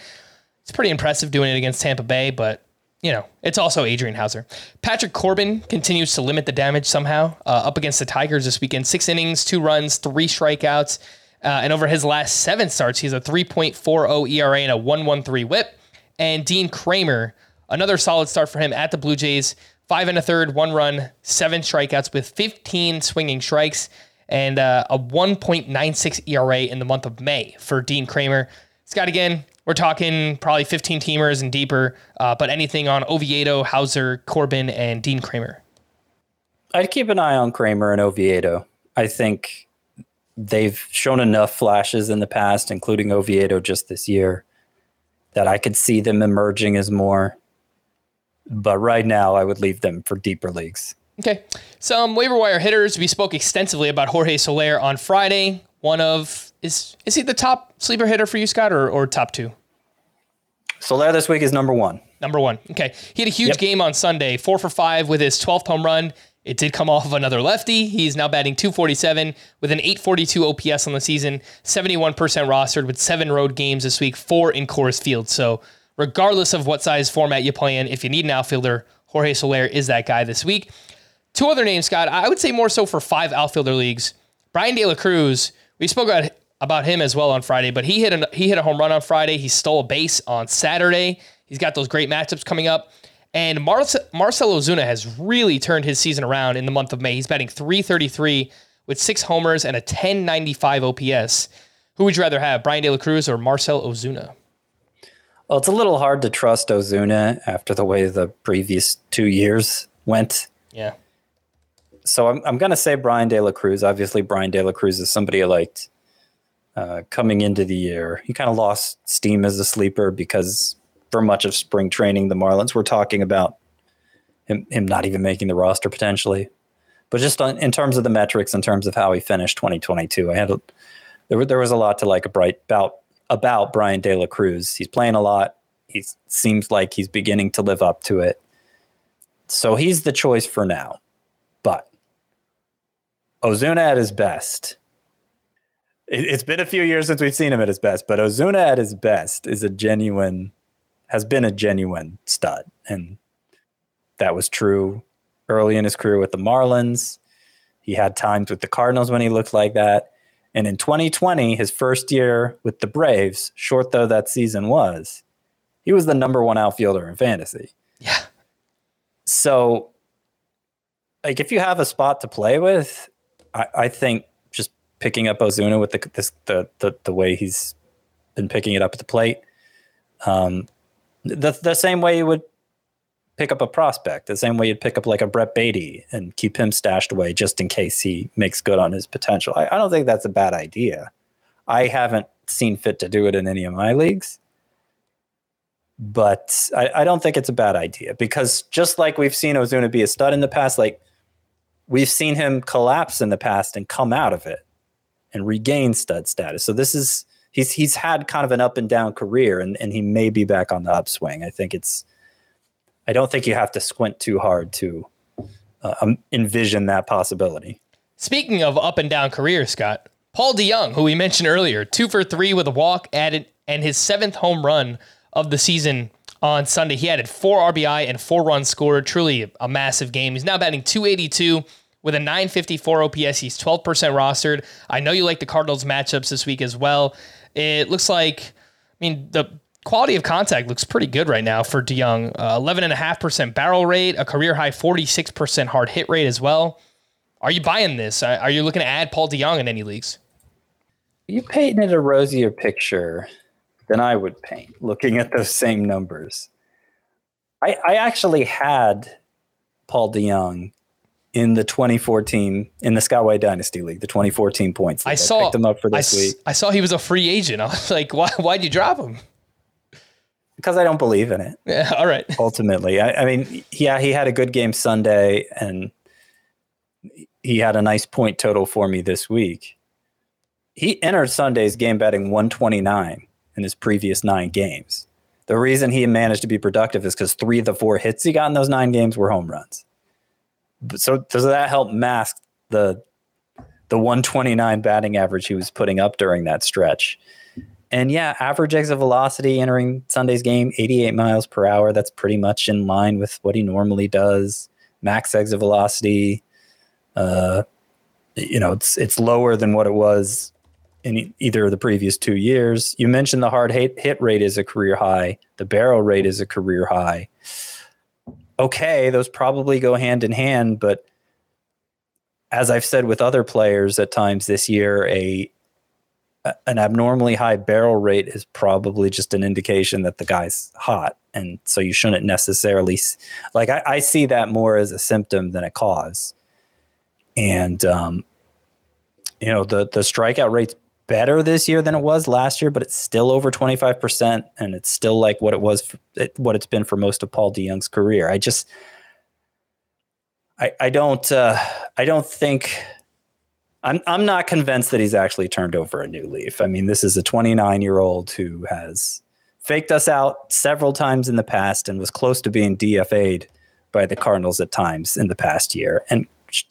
It's pretty impressive doing it against Tampa Bay, but you know, it's also Adrian Houser. Patrick Corbin continues to limit the damage somehow uh, up against the Tigers this weekend. Six innings, two runs, three strikeouts. Uh, and over his last seven starts, he's a 3.40 ERA and a 113 whip. And Dean Kremer, another solid start for him at the Blue Jays. Five and a third, one run, seven strikeouts with 15 swinging strikes and uh, a 1.96 ERA in the month of May for Dean Kremer. Scott, again, we're talking probably 15 teamers and deeper, uh, but anything on Oviedo, Houser, Corbin, and Dean Kremer? I'd keep an eye on Kremer and Oviedo. I think they've shown enough flashes in the past, including Oviedo just this year, that I could see them emerging as more. But right now, I would leave them for deeper leagues. Okay. Some waiver wire hitters. We spoke extensively about Jorge Soler on Friday. One of is is he the top sleeper hitter for you, Scott, or, or top two? Soler this week is number one. Number one. Okay. He had a huge yep. game on Sunday, four for five with his 12th home run. It did come off of another lefty. He's now batting 247 with an 842 OPS on the season, 71% rostered with seven road games this week, four in Coors Field. So, regardless of what size format you play in, if you need an outfielder, Jorge Soler is that guy this week. Two other names, Scott. I would say more so for five outfielder leagues. Bryan De La Cruz. We spoke about about him as well on Friday, but he hit a, he hit a home run on Friday. He stole a base on Saturday. He's got those great matchups coming up. And Marcell Ozuna has really turned his season around in the month of May. He's batting 333 with six homers and a 1095 OPS. Who would you rather have, Bryan De La Cruz or Marcell Ozuna? Well, it's a little hard to trust Ozuna after the way the previous two years went. Yeah. So I'm, I'm going to say Bryan De La Cruz. Obviously, Bryan De La Cruz is somebody I liked uh, coming into the year. He kind of lost steam as a sleeper because for much of spring training, the Marlins were talking about him, him not even making the roster potentially. But just on, in terms of the metrics, in terms of how he finished 2022, I had a, there, there was a lot to like about about Bryan De La Cruz. He's playing a lot. He seems like he's beginning to live up to it. So he's the choice for now. But Ozuna at his best it, has been a few years since we've seen him at his best, but Ozuna at his best is a genuine, has been a genuine stud. And that was true early in his career with the Marlins. He had times with the Cardinals when he looked like that. And in 2020, his first year with the Braves, short though that season was, he was the number one outfielder in fantasy. Yeah. So, like, if you have a spot to play with, I, I think picking up Ozuna with the, this, the, the the way he's been picking it up at the plate. Um, the the same way you would pick up a prospect, the same way you'd pick up like a Brett Baty and keep him stashed away just in case he makes good on his potential. I, I don't think that's a bad idea. I haven't seen fit to do it in any of my leagues, but I, I don't think it's a bad idea because just like we've seen Ozuna be a stud in the past, like we've seen him collapse in the past and come out of it and regain stud status. So this is he's he's had kind of an up and down career, and and he may be back on the upswing. I think it's. I don't think you have to squint too hard to uh, um, envision that possibility. Speaking of up and down career, Scott Paul DeJong, who we mentioned earlier, two for three with a walk added, and his seventh home run of the season on Sunday. He added four RBI and four runs scored. Truly a massive game. He's now batting 282 with a 954 OPS. He's 12% rostered. I know you like the Cardinals matchups this week as well. It looks like, I mean, the quality of contact looks pretty good right now for DeJong. Uh, 11.5% barrel rate, a career high 46% hard hit rate as well. Are you buying this? Are you looking to add Paul DeJong in any leagues? You painted a rosier picture than I would paint looking at those same numbers. I, I actually had Paul DeJong in the 2014 in the Skyway Dynasty League, the 2014 points. I saw picked him up for this I, week. I saw he was a free agent. I was like, why? Why'd you drop him? Because I don't believe in it. Yeah. All right. Ultimately, I, I mean, yeah, he had a good game Sunday, and he had a nice point total for me this week. He entered Sunday's game betting 129 in his previous nine games. The reason he managed to be productive is because three of the four hits he got in those nine games were home runs. So does that help mask the the 129 batting average he was putting up during that stretch? And yeah, average exit velocity entering Sunday's game, 88 miles per hour. That's pretty much in line with what he normally does. Max exit velocity, uh, you know, it's it's lower than what it was in either of the previous two years. You mentioned the hard hit, hit rate is a career high. The barrel rate is a career high. Okay, those probably go hand in hand, but as I've said with other players at times this year, a an abnormally high barrel rate is probably just an indication that the guy's hot, and so you shouldn't necessarily like. I, I see that more as a symptom than a cause, and um, you know the the strikeout rate's better this year than it was last year, but it's still over 25%. And it's still like what it was, for, what it's been for most of Paul DeJong's career. I just, I, I don't, uh, I don't think, I'm, I'm not convinced that he's actually turned over a new leaf. I mean, this is a 29 year old who has faked us out several times in the past and was close to being DFA'd by the Cardinals at times in the past year. And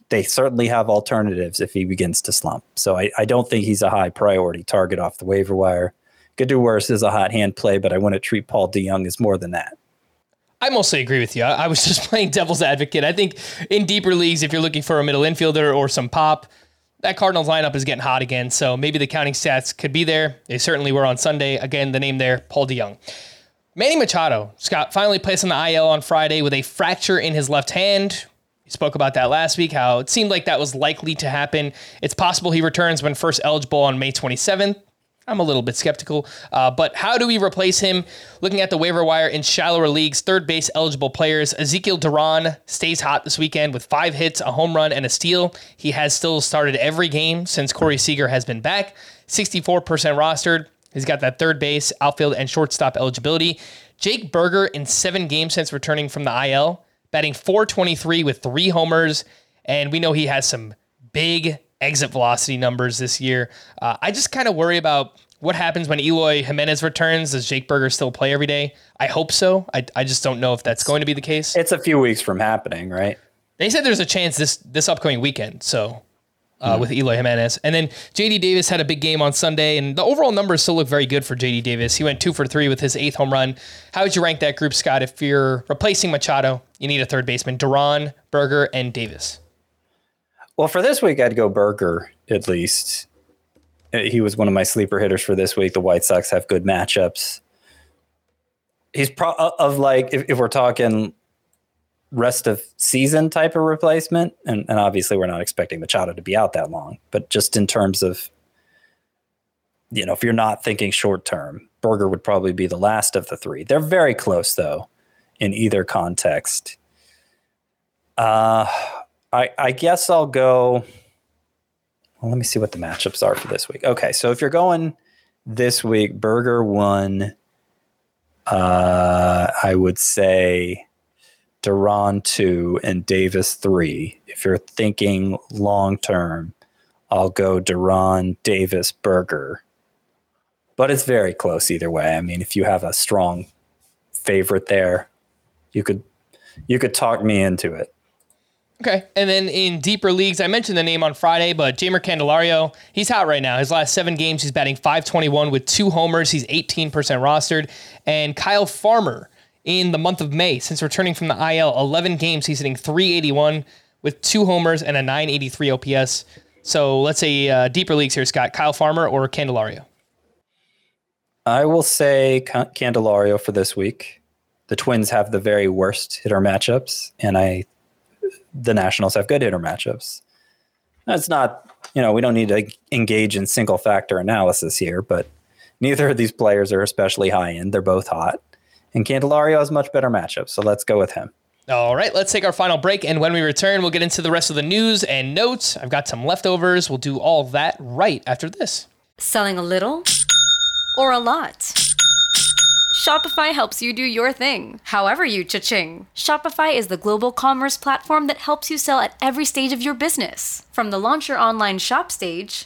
they certainly have alternatives if he begins to slump. So I, I don't think he's a high priority target off the waiver wire. Could do worse as a hot hand play, but I want to treat Paul DeJong as more than that. I mostly agree with you. I was just playing devil's advocate. I think in deeper leagues, if you're looking for a middle infielder or some pop, that Cardinals lineup is getting hot again. So maybe the counting stats could be there. They certainly were on Sunday. Again, the name there, Paul DeJong. Manny Machado, Scott, finally placed on the IL on Friday with a fracture in his left hand. We spoke about that last week, how it seemed like that was likely to happen. It's possible he returns when first eligible on May 27th. I'm a little bit skeptical. Uh, but how do we replace him? Looking at the waiver wire in shallower leagues, third base eligible players, Ezekiel Duran stays hot this weekend with five hits, a home run, and a steal. He has still started every game since Corey Seager has been back. 64% rostered. He's got that third base, outfield, and shortstop eligibility. Jake Burger in seven games since returning from the IL batting 423 with three homers. And we know he has some big exit velocity numbers this year. Uh, I just kind of worry about what happens when Eloy Jimenez returns. Does Jake Burger still play every day? I hope so. I, I just don't know if that's going to be the case. It's a few weeks from happening, right? They said there's a chance this this upcoming weekend. So uh, with Eloy Jimenez. And then JD Davis had a big game on Sunday, and the overall numbers still look very good for JD Davis. He went two for three with his eighth home run. How would you rank that group, Scott? If you're replacing Machado, you need a third baseman Duran, Burger, and Davis. Well, for this week, I'd go Burger at least. Uh, he was one of my sleeper hitters for this week. The White Sox have good matchups. He's pro- of like if, if we're talking rest of season type of replacement. And, and obviously, we're not expecting Machado to be out that long, but just in terms of, you know, if you're not thinking short term, Burger would probably be the last of the three. They're very close, though, in either context. Uh, I, I guess I'll go. Well, let me see what the matchups are for this week. Okay, so if you're going this week, Burger one, uh, I would say Duran two and Davis three. If you're thinking long term, I'll go Duran, Davis, Burger. But it's very close either way. I mean, if you have a strong favorite there, you could you could talk me into it. Okay. And then in deeper leagues, I mentioned the name on Friday, but Jeimer Candelario, he's hot right now. His last seven games, he's batting 521 with two homers. He's 18% rostered. And Kyle Farmer, in the month of May since returning from the IL. 11 games, he's hitting 381 with two homers and a 983 OPS. So let's say uh, deeper leagues here, Scott. Kyle Farmer or Candelario? I will say Candelario for this week. The Twins have the very worst hitter matchups, and I the Nationals have good hitter matchups. That's not, you know, we don't need to engage in single factor analysis here, but neither of these players are especially high end. They're both hot. And Candelario has much better matchup, so let's go with him. All right, let's take our final break. And when we return, we'll get into the rest of the news and notes. I've got some leftovers. We'll do all that right after this. Selling a little or a lot? Shopify helps you do your thing, however you cha-ching. Shopify is the global commerce platform that helps you sell at every stage of your business. From the launch your online shop stage,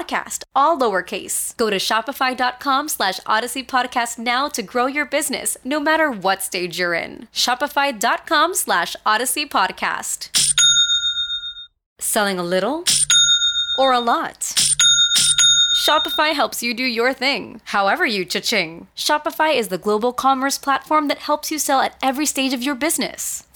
all lowercase. Go to shopify.com slash audacy podcast now to grow your business, no matter what stage you're in. Shopify.com slash audacy podcast. Selling a little or a lot? Shopify helps you do your thing, however you cha-ching. Shopify is the global commerce platform that helps you sell at every stage of your business.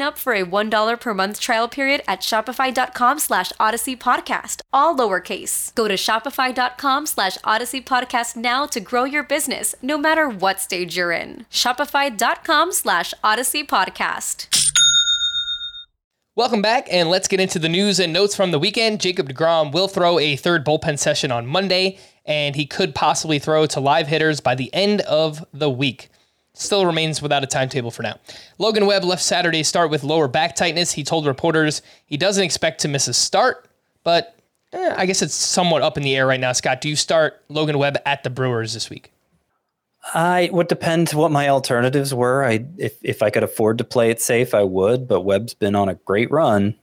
up for a $1 per month trial period at shopify.com slash audacy podcast, all lowercase. Go to shopify.com slash audacy podcast now to grow your business, no matter what stage you're in. Shopify.com slash audacy podcast. Welcome back, and let's get into the news and notes from the weekend. Jacob DeGrom will throw a third bullpen session on Monday, and he could possibly throw to live hitters by the end of the week. Still remains without a timetable for now. Logan Webb left Saturday's start with lower back tightness. He told reporters he doesn't expect to miss a start, but eh, I guess it's somewhat up in the air right now. Scott, do you start Logan Webb at the Brewers this week? I would depend what my alternatives were. I if if I could afford to play it safe, I would. But Webb's been on a great run,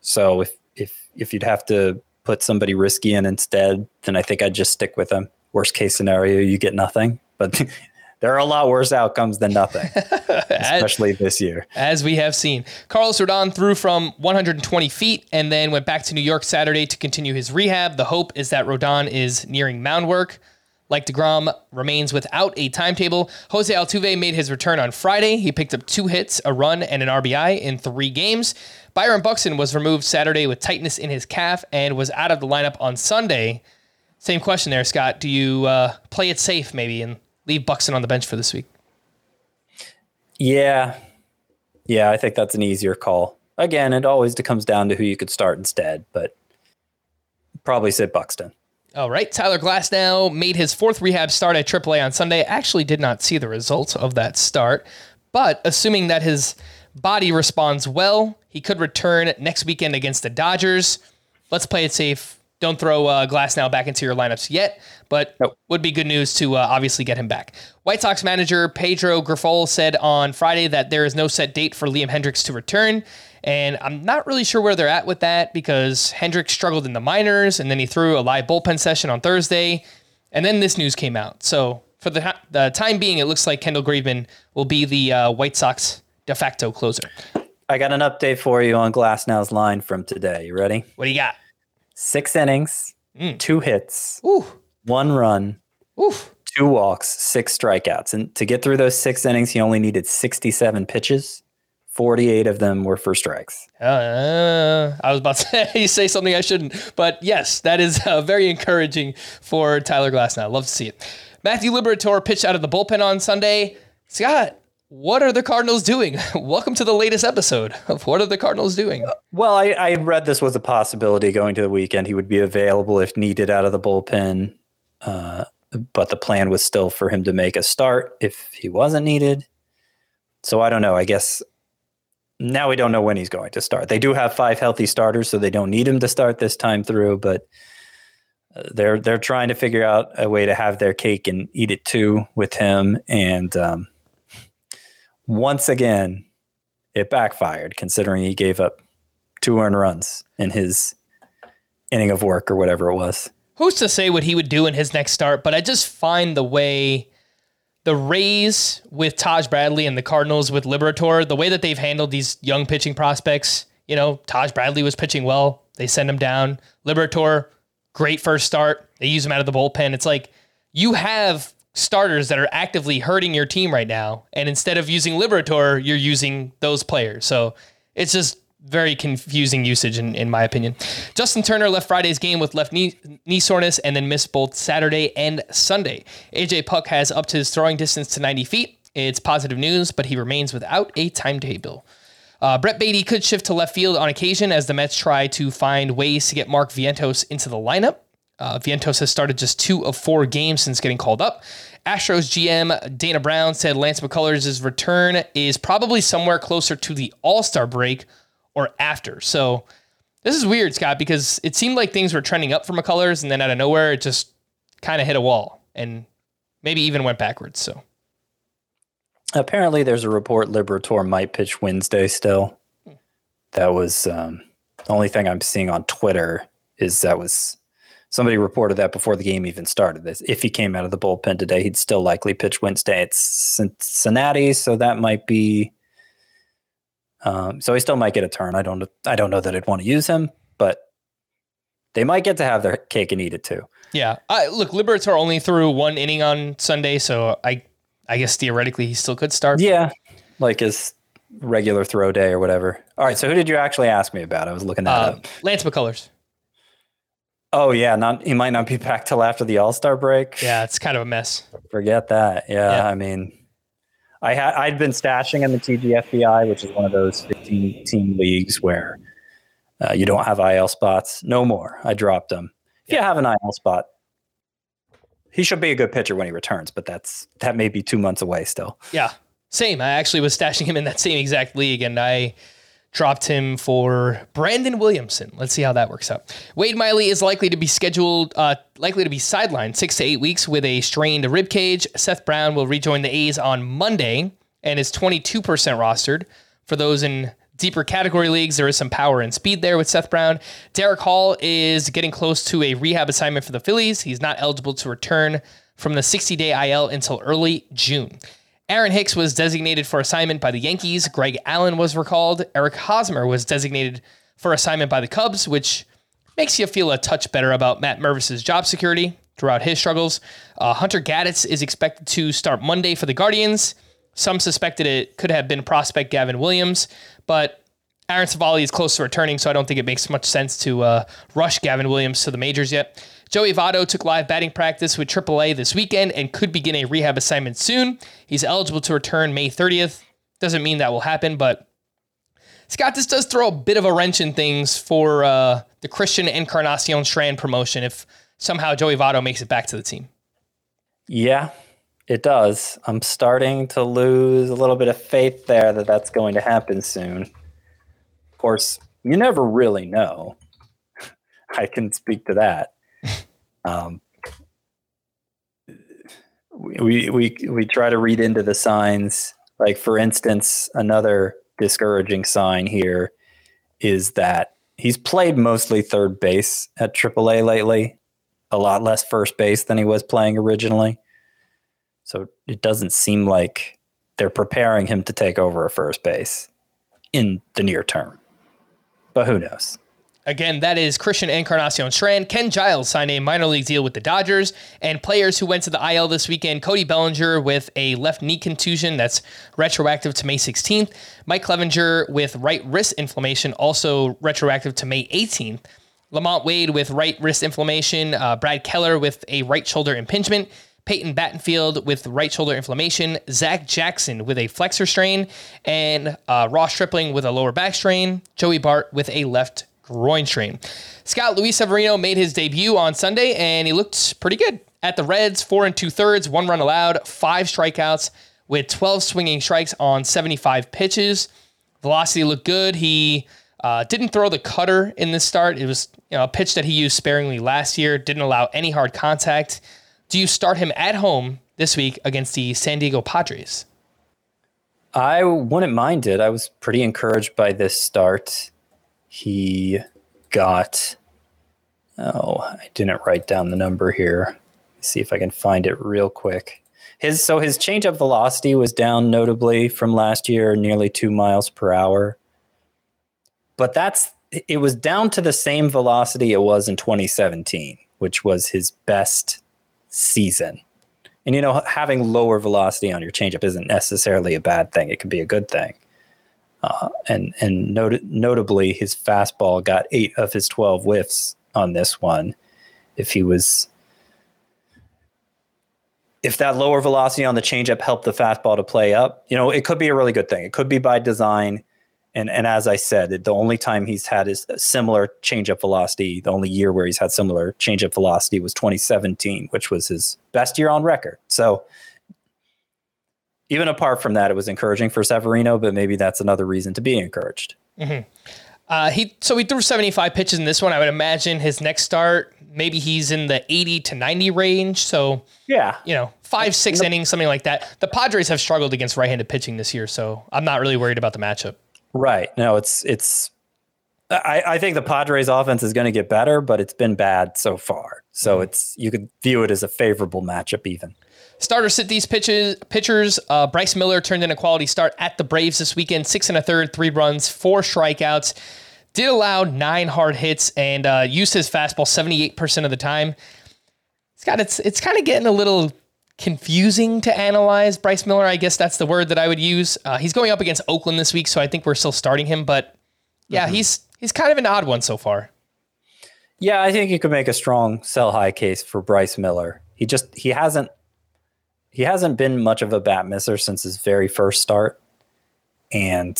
so if if if you'd have to put somebody risky in instead, then I think I'd just stick with him. Worst case scenario, you get nothing. But there are a lot worse outcomes than nothing, especially as, this year. As we have seen, Carlos Rodon threw from 120 feet and then went back to New York Saturday to continue his rehab. The hope is that Rodon is nearing mound work. Like DeGrom remains without a timetable. Jose Altuve made his return on Friday. He picked up two hits, a run, and an RBI in three games. Byron Buxton was removed Saturday with tightness in his calf and was out of the lineup on Sunday. Same question there, Scott. Do you uh, play it safe maybe and leave Buxton on the bench for this week? Yeah. Yeah, I think that's an easier call. Again, it always comes down to who you could start instead, but probably sit Buxton. All right. Tyler Glasnow made his fourth rehab start at AAA on Sunday. Actually, did not see the results of that start, but assuming that his body responds well, he could return next weekend against the Dodgers. Let's play it safe. Don't throw uh, Glasnow back into your lineups yet, but Nope. would be good news to uh, obviously get him back. White Sox manager Pedro Grifol said on Friday that there is no set date for Liam Hendriks to return. And I'm not really sure where they're at with that because Hendriks struggled in the minors and then he threw a live bullpen session on Thursday. And then this news came out. So for the, the time being, it looks like Kendall Graveman will be the uh, White Sox de facto closer. I got an update for you on Glasnow's line from today. You ready? What do you got? Six innings, Mm. two hits, Ooh, one run, oof. two walks, six strikeouts. And to get through those six innings, he only needed 67 pitches. 48 of them were for strikes. Uh, I was about to say, say something I shouldn't, but yes, that is uh, very encouraging for Tyler Glasnow. Love to see it. Matthew Liberatore pitched out of the bullpen on Sunday. Scott, what are the Cardinals doing? Welcome to the latest episode of What Are the Cardinals Doing? Well, I, I read this was a possibility going to the weekend. He would be available if needed out of the bullpen. Uh, but the plan was still for him to make a start if he wasn't needed. So I don't know. I guess now we don't know when he's going to start. They do have five healthy starters, so they don't need him to start this time through. But uh, they're they're trying to figure out a way to have their cake and eat it too with him. And um, once again, it backfired, considering he gave up two earned runs in his inning of work or whatever it was. Who's to say what he would do in his next start? But I just find the way the Rays with Taj Bradley and the Cardinals with Liberatore, the way that they've handled these young pitching prospects. You know, Taj Bradley was pitching well. They send him down. Liberatore, great first start. They use him out of the bullpen. It's like you have starters that are actively hurting your team right now. And instead of using Liberatore, you're using those players. So it's just very confusing usage in, in my opinion. Justin Turner left Friday's game with left knee, knee soreness and then missed both Saturday and Sunday. AJ Puk has upped his throwing distance to 90 feet. It's positive news, but he remains without a timetable. Uh, Brett Baty could shift to left field on occasion as the Mets try to find ways to get Mark Vientos into the lineup. Uh, Vientos has started just two of four games since getting called up. Astros GM Dana Brown said Lance McCullers' return is probably somewhere closer to the All Star break or after. So this is weird, Scott, because it seemed like things were trending up for McCullers, and then out of nowhere, it just kind of hit a wall and maybe even went backwards. So Apparently, there's a report Liberatore might pitch Wednesday still. That was um, the only thing I'm seeing on Twitter is that was somebody reported that before the game even started. This if he came out of the bullpen today, he'd still likely pitch Wednesday at Cincinnati, so that might be. Um, so he still might get a turn. I don't. I don't know that I'd want to use him, but they might get to have their cake and eat it too. yeah, I, look, Liberatore only threw one inning on Sunday, so I, I guess theoretically he still could start. Yeah, like his regular throw day or whatever. All right. So who did you actually ask me about? I was looking that Uh, up. Lance McCullers. Oh yeah, not he might not be back till after the All Star break. Yeah, it's kind of a mess. Forget that. Yeah, Yeah. I mean, I had I'd been stashing in the TGFBI, which is one of those 15 team leagues where uh, you don't have IL spots. No more. I dropped them. If you have an IL spot, he should be a good pitcher when he returns, but that's that may be two months away still. Yeah, same. I actually was stashing him in that same exact league, and I dropped him for Brandon Williamson. Let's see how that works out. Wade Miley is likely to be scheduled, uh, likely to be sidelined six to eight weeks with a strained rib cage. Seth Brown will rejoin the A's on Monday and is 22% rostered. For those in deeper category leagues, there is some power and speed there with Seth Brown. Darick Hall is getting close to a rehab assignment for the Phillies. He's not eligible to return from the 60 day IL until early June. Aaron Hicks was designated for assignment by the Yankees. Greg Allen was recalled. Eric Hosmer was designated for assignment by the Cubs, which makes you feel a touch better about Matt Mervis's job security throughout his struggles. Uh, Hunter Gaddis is expected to start Monday for the Guardians. Some suspected it could have been prospect Gavin Williams, but Aaron Civale is close to returning, so I don't think it makes much sense to uh, rush Gavin Williams to the majors yet. Joey Votto took live batting practice with AAA this weekend and could begin a rehab assignment soon. He's eligible to return May 30th. Doesn't mean that will happen, but Scott, this does throw a bit of a wrench in things for uh, the Christian Encarnacion Strand promotion if somehow Joey Votto makes it back to the team. Yeah, it does. I'm starting to lose a little bit of faith there that that's going to happen soon. Of course, you never really know. I can speak to that. Um, we, we we try to read into the signs. Like for instance, another discouraging sign here is that he's played mostly third base at AAA lately, a lot less first base than he was playing originally. So it doesn't seem like they're preparing him to take over a first base in the near term. But who knows? Again, that is Christian Encarnacion Strand. Ken Giles signed a minor league deal with the Dodgers. And players who went to the IL this weekend Cody Bellinger with a left knee contusion that's retroactive to May 16th. Mike Clevinger with right wrist inflammation, also retroactive to May 18th. LaMonte Wade with right wrist inflammation. Uh, Brad Keller with a right shoulder impingement. Peyton Battenfield with right shoulder inflammation, Zach Jackson with a flexor strain, and uh, Ross Stripling with a lower back strain, Joey Bart with a left groin strain. Scott Luis Severino made his debut on Sunday, and he looked pretty good. At the Reds, four and two thirds, one run allowed, five strikeouts with 12 swinging strikes on 75 pitches. Velocity looked good. He uh, didn't throw the cutter in this start. It was you know, a pitch that he used sparingly last year, didn't allow any hard contact. Do you start him at home this week against the San Diego Padres? I wouldn't mind it. I was pretty encouraged by this start he got oh i didn't write down the number here. Let's see if i can find it real quick. His so his changeup velocity was down notably from last year nearly two miles per hour. But that's it was down to the same velocity it was in 2017 which was his best season. And you know having lower velocity on your changeup isn't necessarily a bad thing. It can be a good thing uh, and and not- notably, his fastball got eight of his 12 whiffs on this one. If he was, if that lower velocity on the changeup helped the fastball to play up, you know, it could be a really good thing. It could be by design. And and as I said, the only time he's had is similar changeup velocity, the only year where he's had similar changeup velocity was 2017, which was his best year on record. So even apart from that, it was encouraging for Severino, but maybe that's another reason to be encouraged. Mm-hmm. Uh, he so he threw 75 pitches in this one. I would imagine his next start, maybe he's in the 80 to 90 range. So yeah, you know, five six the, innings, something like that. The Padres have struggled against right-handed pitching this year, so I'm not really worried about the matchup. Right. No, it's it's. I, I think the Padres offense is going to get better, but it's been bad so far. So mm-hmm. it's you could view it as a favorable matchup even. Starter sit these pitches, pitchers. Uh, Bryce Miller turned in a quality start at the Braves this weekend. Six and a third, three runs, four strikeouts. Did allow nine hard hits and uh, used his fastball 78% of the time. It's got it's it's kind of getting a little confusing to analyze. Bryce Miller, I guess that's the word that I would use. Uh, he's going up against Oakland this week, so I think we're still starting him. But yeah, mm-hmm. he's he's kind of an odd one so far. Yeah, I think you could make a strong sell high case for Bryce Miller. He just he hasn't he hasn't been much of a bat misser since his very first start. And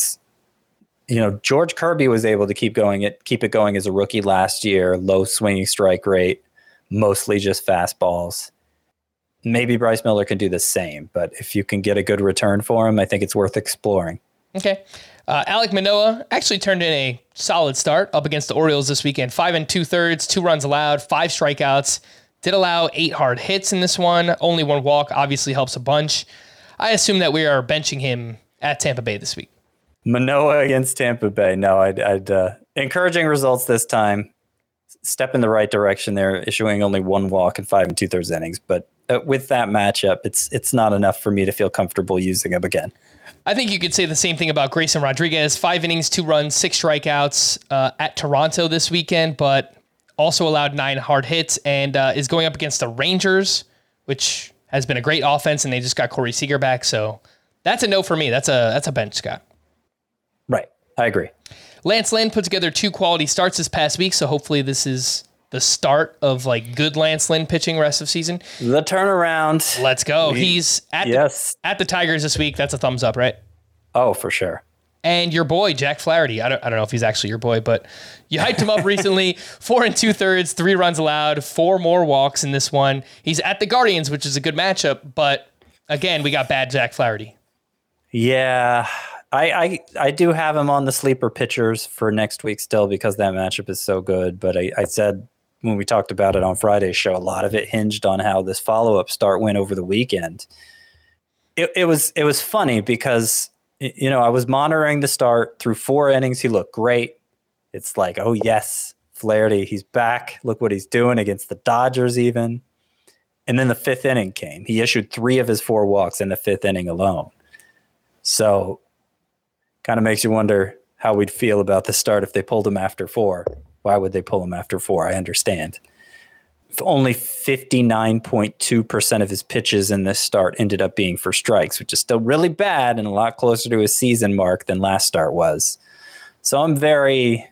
you know, George Kirby was able to keep going it keep it going as a rookie last year, low swinging strike rate, mostly just fastballs. Maybe Bryce Miller can do the same, but if you can get a good return for him, I think it's worth exploring. Okay. Uh, Alek Manoah actually turned in a solid start up against the Orioles this weekend. Five and two thirds, two runs allowed, five strikeouts, did allow eight hard hits in this one. Only one walk obviously helps a bunch. I assume that we are benching him at Tampa Bay this week. Manoah against Tampa Bay. No, I'd, I'd uh, encouraging results this time. Step in the right direction there, issuing only one walk in five and two thirds innings. But uh, with that matchup, it's it's not enough for me to feel comfortable using him again. I think you could say the same thing about Grayson Rodriguez. Five innings, two runs, six strikeouts uh, at Toronto this weekend, but also allowed nine hard hits and uh, is going up against the Rangers, which has been a great offense, and they just got Corey Seager back. So that's a no for me. That's a that's a bench, Scott. Right, I agree. Lance Lynn put together two quality starts this past week, so hopefully this is the start of like good Lance Lynn pitching rest of season. The turnaround. Let's go. We, He's at yes. the, at the Tigers this week. That's a thumbs up, right? Oh, for sure and your boy Jack Flaherty. I don't, I don't know if he's actually your boy, but you hyped him up recently. Four and two thirds, three runs allowed, four more walks in this one. He's at the Guardians, which is a good matchup, but again, we got bad Jack Flaherty. Yeah, I, I I do have him on the sleeper pitchers for next week still because that matchup is so good. But I, I said when we talked about it on Friday's show, a lot of it hinged on how this follow up start went over the weekend. It, it was it was funny because you know I was monitoring the start through four innings. He looked great. It's like, oh yes, Flaherty, he's back. Look what he's doing against the Dodgers, even. And then the fifth inning came. He issued three of his four walks in the fifth inning alone. So, kind of makes you wonder how we'd feel about the start if they pulled him after four. Why would they pull him after four? I understand. If only 59.2% of his pitches in this start ended up being for strikes, which is still really bad and a lot closer to his season mark than last start was. So I'm very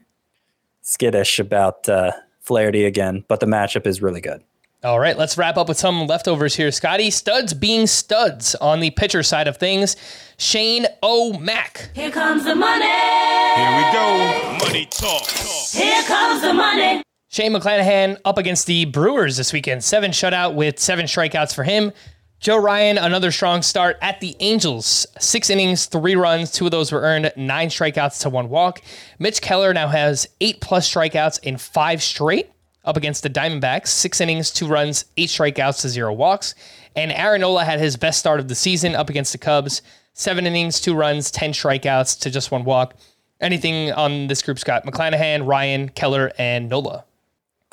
skittish about uh, Flaherty again, but the matchup is really good. All right, let's wrap up with some leftovers here, Scotty. Studs being studs on the pitcher side of things. Shane O'Mac. Here comes the money. Here we go. Money talk. Here comes the money. Shane McClanahan up against the Brewers this weekend. Seven shutout with seven strikeouts for him. Joe Ryan, another strong start at the Angels. Six innings, three runs. Two of those were earned, nine strikeouts to one walk. Mitch Keller now has eight plus strikeouts in five straight up against the Diamondbacks. Six innings, two runs, eight strikeouts to zero walks. And Aaron Nola had his best start of the season up against the Cubs. Seven innings, two runs, 10 strikeouts to just one walk. Anything on this group, Scott? McClanahan, Ryan, Keller, and Nola.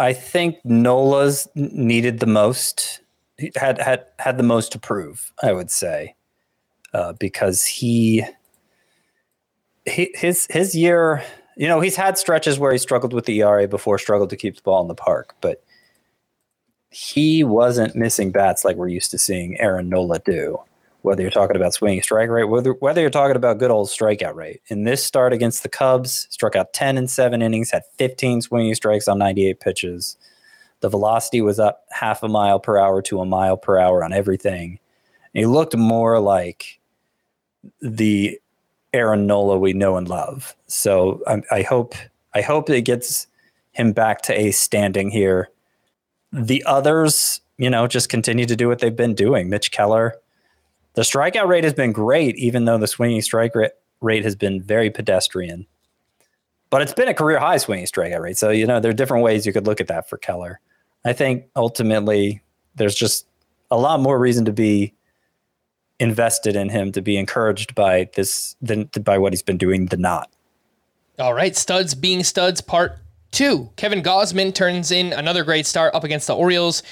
I think Nola's needed the most, had had had the most to prove. I would say, uh, because he, he his his year you know, he's had stretches where he struggled with the ERA before, struggled to keep the ball in the park, but he wasn't missing bats like we're used to seeing Aaron Nola do. Whether you're talking about swinging strike rate, whether whether you're talking about good old strikeout rate. In this start against the Cubs, struck out 10 in seven innings, had 15 swinging strikes on 98 pitches. The velocity was up half a mile per hour to a mile per hour on everything. And he looked more like the Aaron Nola we know and love. So I, I hope I hope it gets him back to a standing here. The others, you know, just continue to do what they've been doing. Mitch Keller, the strikeout rate has been great, even though the swinging strike rate has been very pedestrian. But it's been a career high swinging strikeout rate. So, you know, there are different ways you could look at that for Keller. I think ultimately there's just a lot more reason to be invested in him to be encouraged by this than by what he's been doing than not. All right, studs being studs part two. Kevin Gausman turns in another great start up against the Orioles.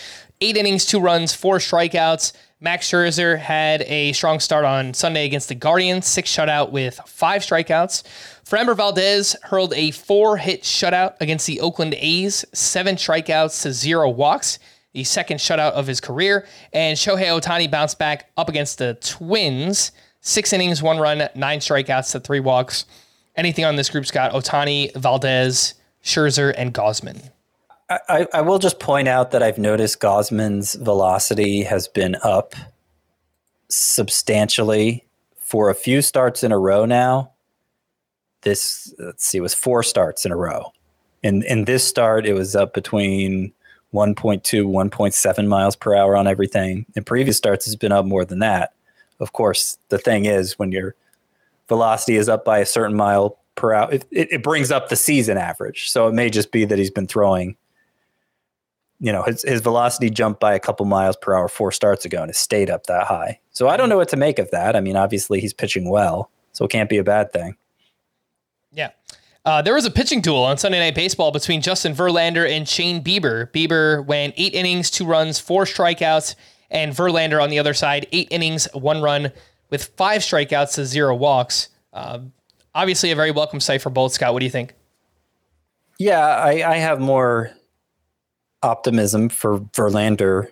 Eight innings, two runs, four strikeouts. Max Scherzer had a strong start on Sunday against the Guardians, six shutout with five strikeouts. Framber Valdez hurled a four hit shutout against the Oakland A's, seven strikeouts to zero walks the second shutout of his career. And Shohei Ohtani bounced back up against the Twins. Six innings, one run, nine strikeouts to three walks. Anything on this group, Scott? Ohtani, Valdez, Scherzer, and Gausman. I, I will just point out that I've noticed Gausman's velocity has been up substantially for a few starts in a row now. This let's see, was four starts in a row. In in this start, it was up between 1.2, 1.7 miles per hour on everything. In previous starts, it's been up more than that. Of course, the thing is, when your velocity is up by a certain mile per hour, it, it, brings up the season average. So it may just be that he's been throwing, you know, his, his velocity jumped by a couple miles per hour four starts ago and it stayed up that high. So I don't know what to make of that. I mean, obviously he's pitching well, so it can't be a bad thing. Yeah. Uh, there was a pitching duel on Sunday Night Baseball between Justin Verlander and Shane Bieber. Bieber went eight innings, two runs, four strikeouts, and Verlander on the other side, eight innings, one run, with five strikeouts to zero walks. Uh, obviously, a very welcome sight for both. Scott, what do you think? Yeah, I, I have more optimism for Verlander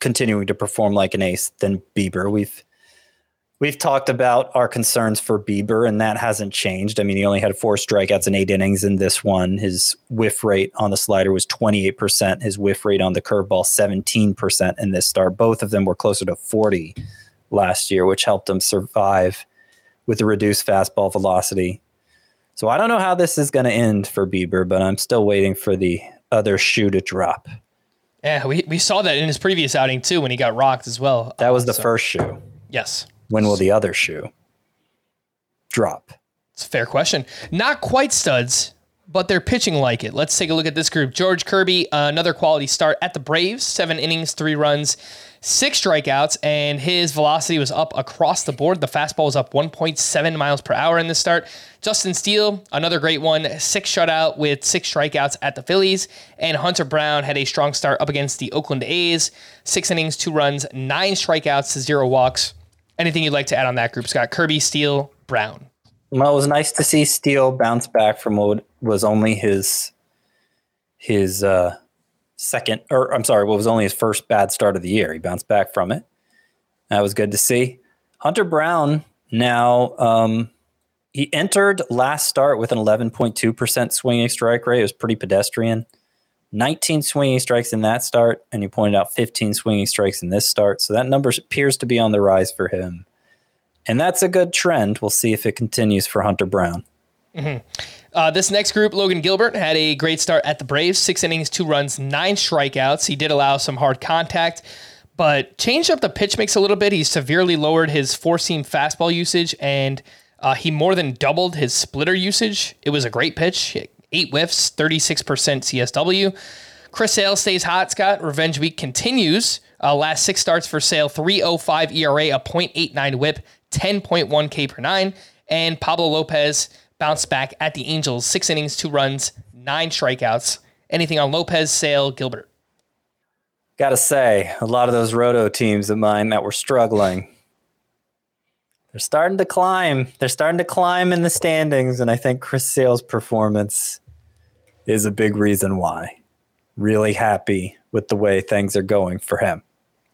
continuing to perform like an ace than Bieber. We've We've talked about our concerns for Bieber, and that hasn't changed. I mean, he only had four strikeouts in eight innings in this one. His whiff rate on the slider was 28%. His whiff rate on the curveball, 17% in this start. Both of them were closer to 40 last year, which helped him survive with the reduced fastball velocity. So I don't know how this is going to end for Bieber, but I'm still waiting for the other shoe to drop. Yeah, we, we saw that in his previous outing too when he got rocked as well. That was the so, first shoe. Yes. When will the other shoe? drop? It's a fair question. Not quite studs, but they're pitching like it. Let's take a look at this group. George Kirby, uh, another quality start at the Braves, seven innings, three runs, six strikeouts, and his velocity was up across the board. The fastball was up 1.7 miles per hour in this start. Justin Steele, another great one, six shutout with six strikeouts at the Phillies. And Hunter Brown had a strong start up against the Oakland A's, six innings, two runs, nine strikeouts, to zero walks. Anything you'd like to add on that group, Scott? Kirby, Steele, Brown. Well, it was nice to see Steele bounce back from what was only his his uh, second, or I'm sorry, what was only his first bad start of the year. He bounced back from it. That was good to see. Hunter Brown now um, he entered last start with an 11.2% swinging strike rate. It was pretty pedestrian. 19 swinging strikes in that start, and you pointed out 15 swinging strikes in this start. So that number appears to be on the rise for him. And that's a good trend. We'll see if it continues for Hunter Brown. Mm-hmm. Uh, this next group, Logan Gilbert had a great start at the Braves. Six innings, two runs, nine strikeouts. He did allow some hard contact, but changed up the pitch mix a little bit. He severely lowered his four seam fastball usage, and uh, he more than doubled his splitter usage. It was a great pitch. Eight whiffs, 36% CSW. Chris Sale stays hot, Scott. Revenge week continues. Uh, last six starts for Sale 305 ERA, a .89 whip, 10.1 K per nine. And Pablo Lopez bounced back at the Angels, six innings, two runs, nine strikeouts. Anything on Lopez, Sale, Gilbert? Gotta say, a lot of those roto teams of mine that were struggling, they're starting to climb. They're starting to climb in the standings, and I think Chris Sale's performance is a big reason why. Really happy with the way things are going for him.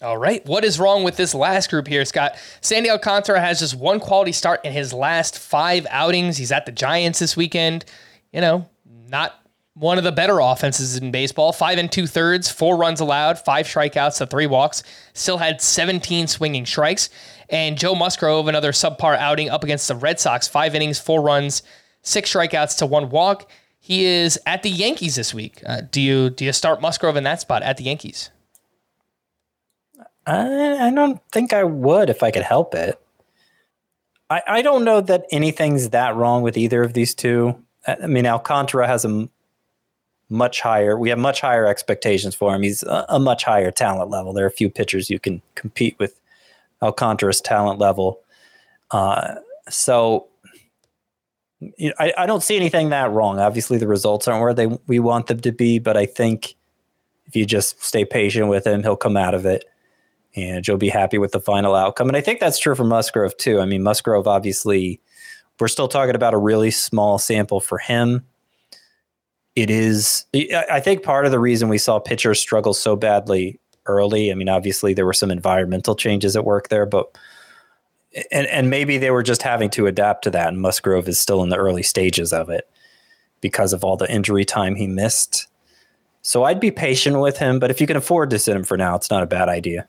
All right. What is wrong with this last group here, Scott? Sandy Alcantara has just one quality start in his last five outings. He's at the Giants this weekend. You know, not one of the better offenses in baseball. Five and two thirds, four runs allowed, five strikeouts to three walks. Still had 17 swinging strikes. And Joe Musgrove, another subpar outing up against the Red Sox. Five innings, four runs, six strikeouts to one walk. He is at the Yankees this week. Uh, do you do you start Musgrove in that spot at the Yankees? I, I don't think I would if I could help it. I, I don't know that anything's that wrong with either of these two. I mean, Alcantara has a much higher, we have much higher expectations for him. He's a, a much higher talent level. There are a few pitchers you can compete with Alcantara's talent level. Uh, so you know, I, I don't see anything that wrong. Obviously, the results aren't where they we want them to be, but I think if you just stay patient with him, he'll come out of it and you'll be happy with the final outcome. And I think that's true for Musgrove too. I mean, Musgrove obviously, we're still talking about a really small sample for him. It is, I think part of the reason we saw pitchers struggle so badly early. I mean, obviously there were some environmental changes at work there, but and and maybe they were just having to adapt to that. And Musgrove is still in the early stages of it because of all the injury time he missed. So I'd be patient with him, but if you can afford to sit him for now, it's not a bad idea.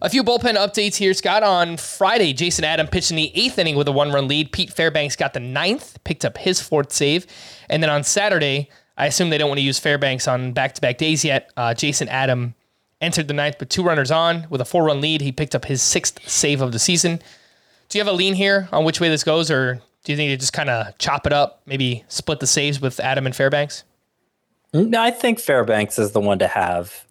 A few bullpen updates here, Scott. On Friday, Jason Adam pitched in the eighth inning with a one run lead. Pete Fairbanks got the ninth, picked up his fourth save. And then on Saturday, I assume they don't want to use Fairbanks on back to back days yet. Uh, Jason Adam entered the ninth with two runners on. With a four run lead, he picked up his sixth save of the season. Do you have a lean here on which way this goes, or do you think you just kind of chop it up, maybe split the saves with Adam and Fairbanks? No, I think Fairbanks is the one to have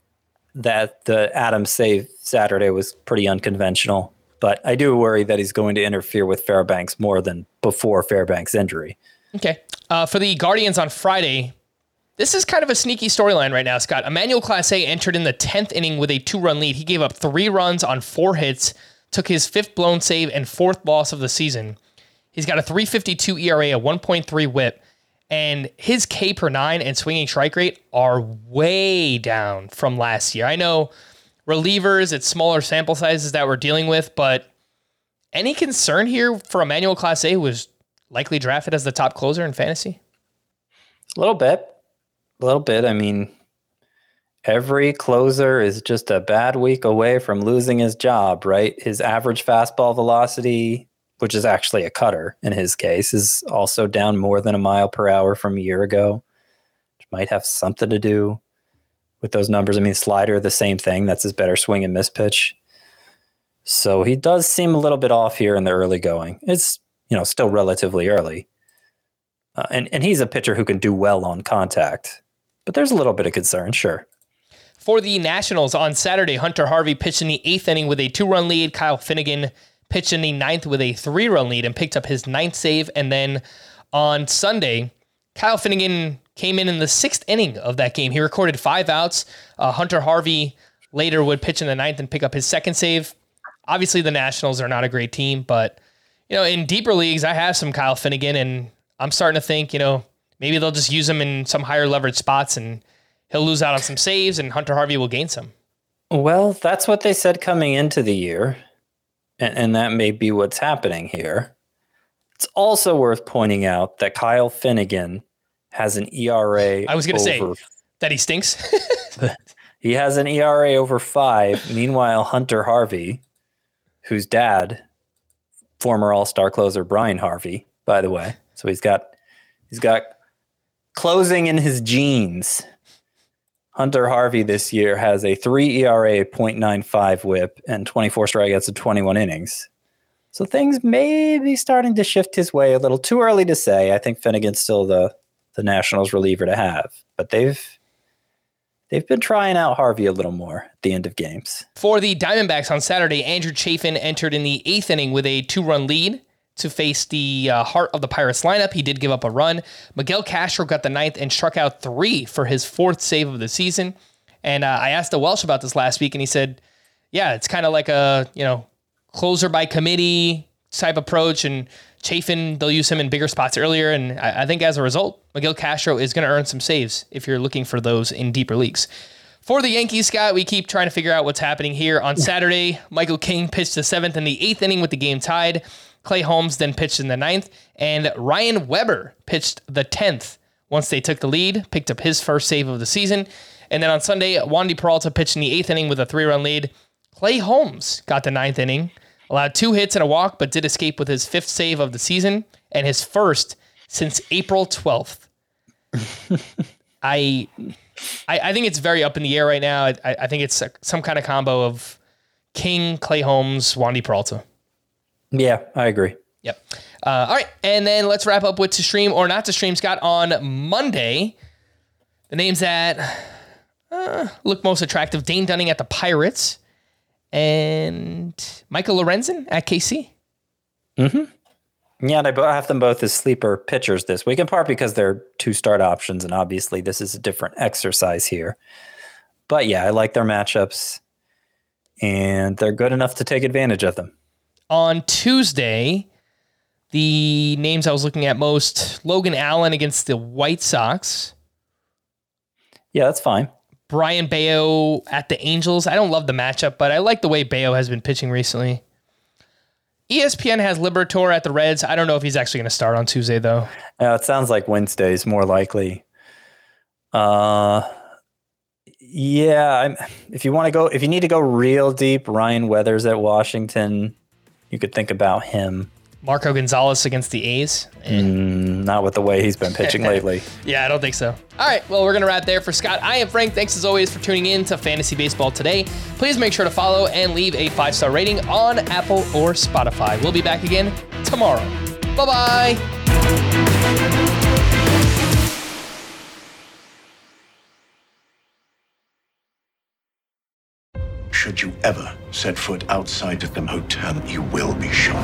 that the Adam save Saturday was pretty unconventional. But I do worry that he's going to interfere with Fairbanks more than before Fairbanks' injury. Okay. Uh, for the Guardians on Friday, this is kind of a sneaky storyline right now, Scott. Emmanuel Clase entered in the 10th inning with a two run lead. He gave up three runs on four hits, took his fifth blown save and fourth loss of the season. He's got a 352 ERA, a 1.3 whip and his K per nine and swinging strike rate are way down from last year. I know relievers, it's smaller sample sizes that we're dealing with, but any concern here for Emmanuel Clase was likely drafted as the top closer in fantasy? A little bit. A little bit. I mean, every closer is just a bad week away from losing his job, right? His average fastball velocity which is actually a cutter in his case, is also down more than a mile per hour from a year ago, which might have something to do with those numbers. I mean, slider, the same thing. That's his better swing and miss pitch. So he does seem a little bit off here in the early going. It's you know, still relatively early. Uh, and, and he's a pitcher who can do well on contact. But there's a little bit of concern, sure. For the Nationals on Saturday, Hunter Harvey pitched in the eighth inning with a two run lead. Kyle Finnegan pitched in the ninth with a three run lead and picked up his ninth save. And then on Sunday, Kyle Finnegan came in in the sixth inning of that game. He recorded five outs. Uh, Hunter Harvey later would pitch in the ninth and pick up his second save. Obviously, the Nationals are not a great team, but you know, in deeper leagues, I have some Kyle Finnegan, and I'm starting to think, you know, maybe they'll just use him in some higher leverage spots, and he'll lose out on some saves, and Hunter Harvey will gain some. Well, that's what they said coming into the year, and, and that may be what's happening here. It's also worth pointing out that Kyle Finnegan has an ERA. I was going to say that he stinks. he has an ERA over five. Meanwhile, Hunter Harvey, whose dad, former All Star closer Bryan Harvey, by the way, so he's got he's got closing in his genes. Hunter Harvey this year has a three ERA, 0.95 whip, and 24 strikeouts in 21 innings. So things may be starting to shift his way a little. Too early to say. I think Finnegan's still the the Nationals reliever to have, but they've they've been trying out Harvey a little more at the end of games. For the Diamondbacks on Saturday, Andrew Chafin entered in the eighth inning with a two-run lead to face the uh, heart of the Pirates lineup. He did give up a run. Miguel Castro got the ninth and struck out three for his fourth save of the season. And uh, I asked the Welsh about this last week, and he said, "Yeah, it's kind of like a you know closer by committee type approach, and Chafin, they'll use him in bigger spots earlier. And I, I think as a result, Miguel Castro is going to earn some saves if you're looking for those in deeper leagues. For the Yankees, Scott, we keep trying to figure out what's happening here. On Saturday, Michael King pitched the seventh and the eighth inning with the game tied. Clay Holmes then pitched in the ninth, and Ryan Weber pitched the tenth once they took the lead, picked up his first save of the season. And then on Sunday, Wandy Peralta pitched in the eighth inning with a three run lead. Clay Holmes got the ninth inning, allowed two hits and a walk, but did escape with his fifth save of the season and his first since April 12th. I, I, I think it's very up in the air right now. I, I think it's a, some kind of combo of King, Clay Holmes, Wandy Peralta. Yeah, I agree. Yep. Uh, all right, and then let's wrap up with to stream or not to stream. Scott on Monday, the names that uh, look most attractive: Dane Dunning at the Pirates and Michael Lorenzen at KC. Mm-hmm. Yeah, and I have them both as sleeper pitchers this week, in part because they're two start options, and obviously this is a different exercise here. But yeah, I like their matchups, and they're good enough to take advantage of them. On Tuesday, the names I was looking at most: Logan Allen against the White Sox. Yeah, that's fine. Brayan Bello at the Angels. I don't love the matchup, but I like the way Bayo has been pitching recently. ESPN has Liberatore at the Reds. I don't know if he's actually going to start on Tuesday though. Uh, it sounds like Wednesday's more likely. Uh, yeah. I'm, if you want to go, if you need to go real deep, Ryan Weathers at Washington, you could think about him. Marco Gonzales against the A's. Mm, not with the way he's been pitching lately. Yeah, I don't think so. All right, well, we're going to wrap there for Scott. I am Frank. Thanks as always for tuning in to Fantasy Baseball today. Please make sure to follow and leave a five star rating on Apple or Spotify. We'll be back again tomorrow. Bye bye. Should you ever set foot outside of the motel, you will be shot.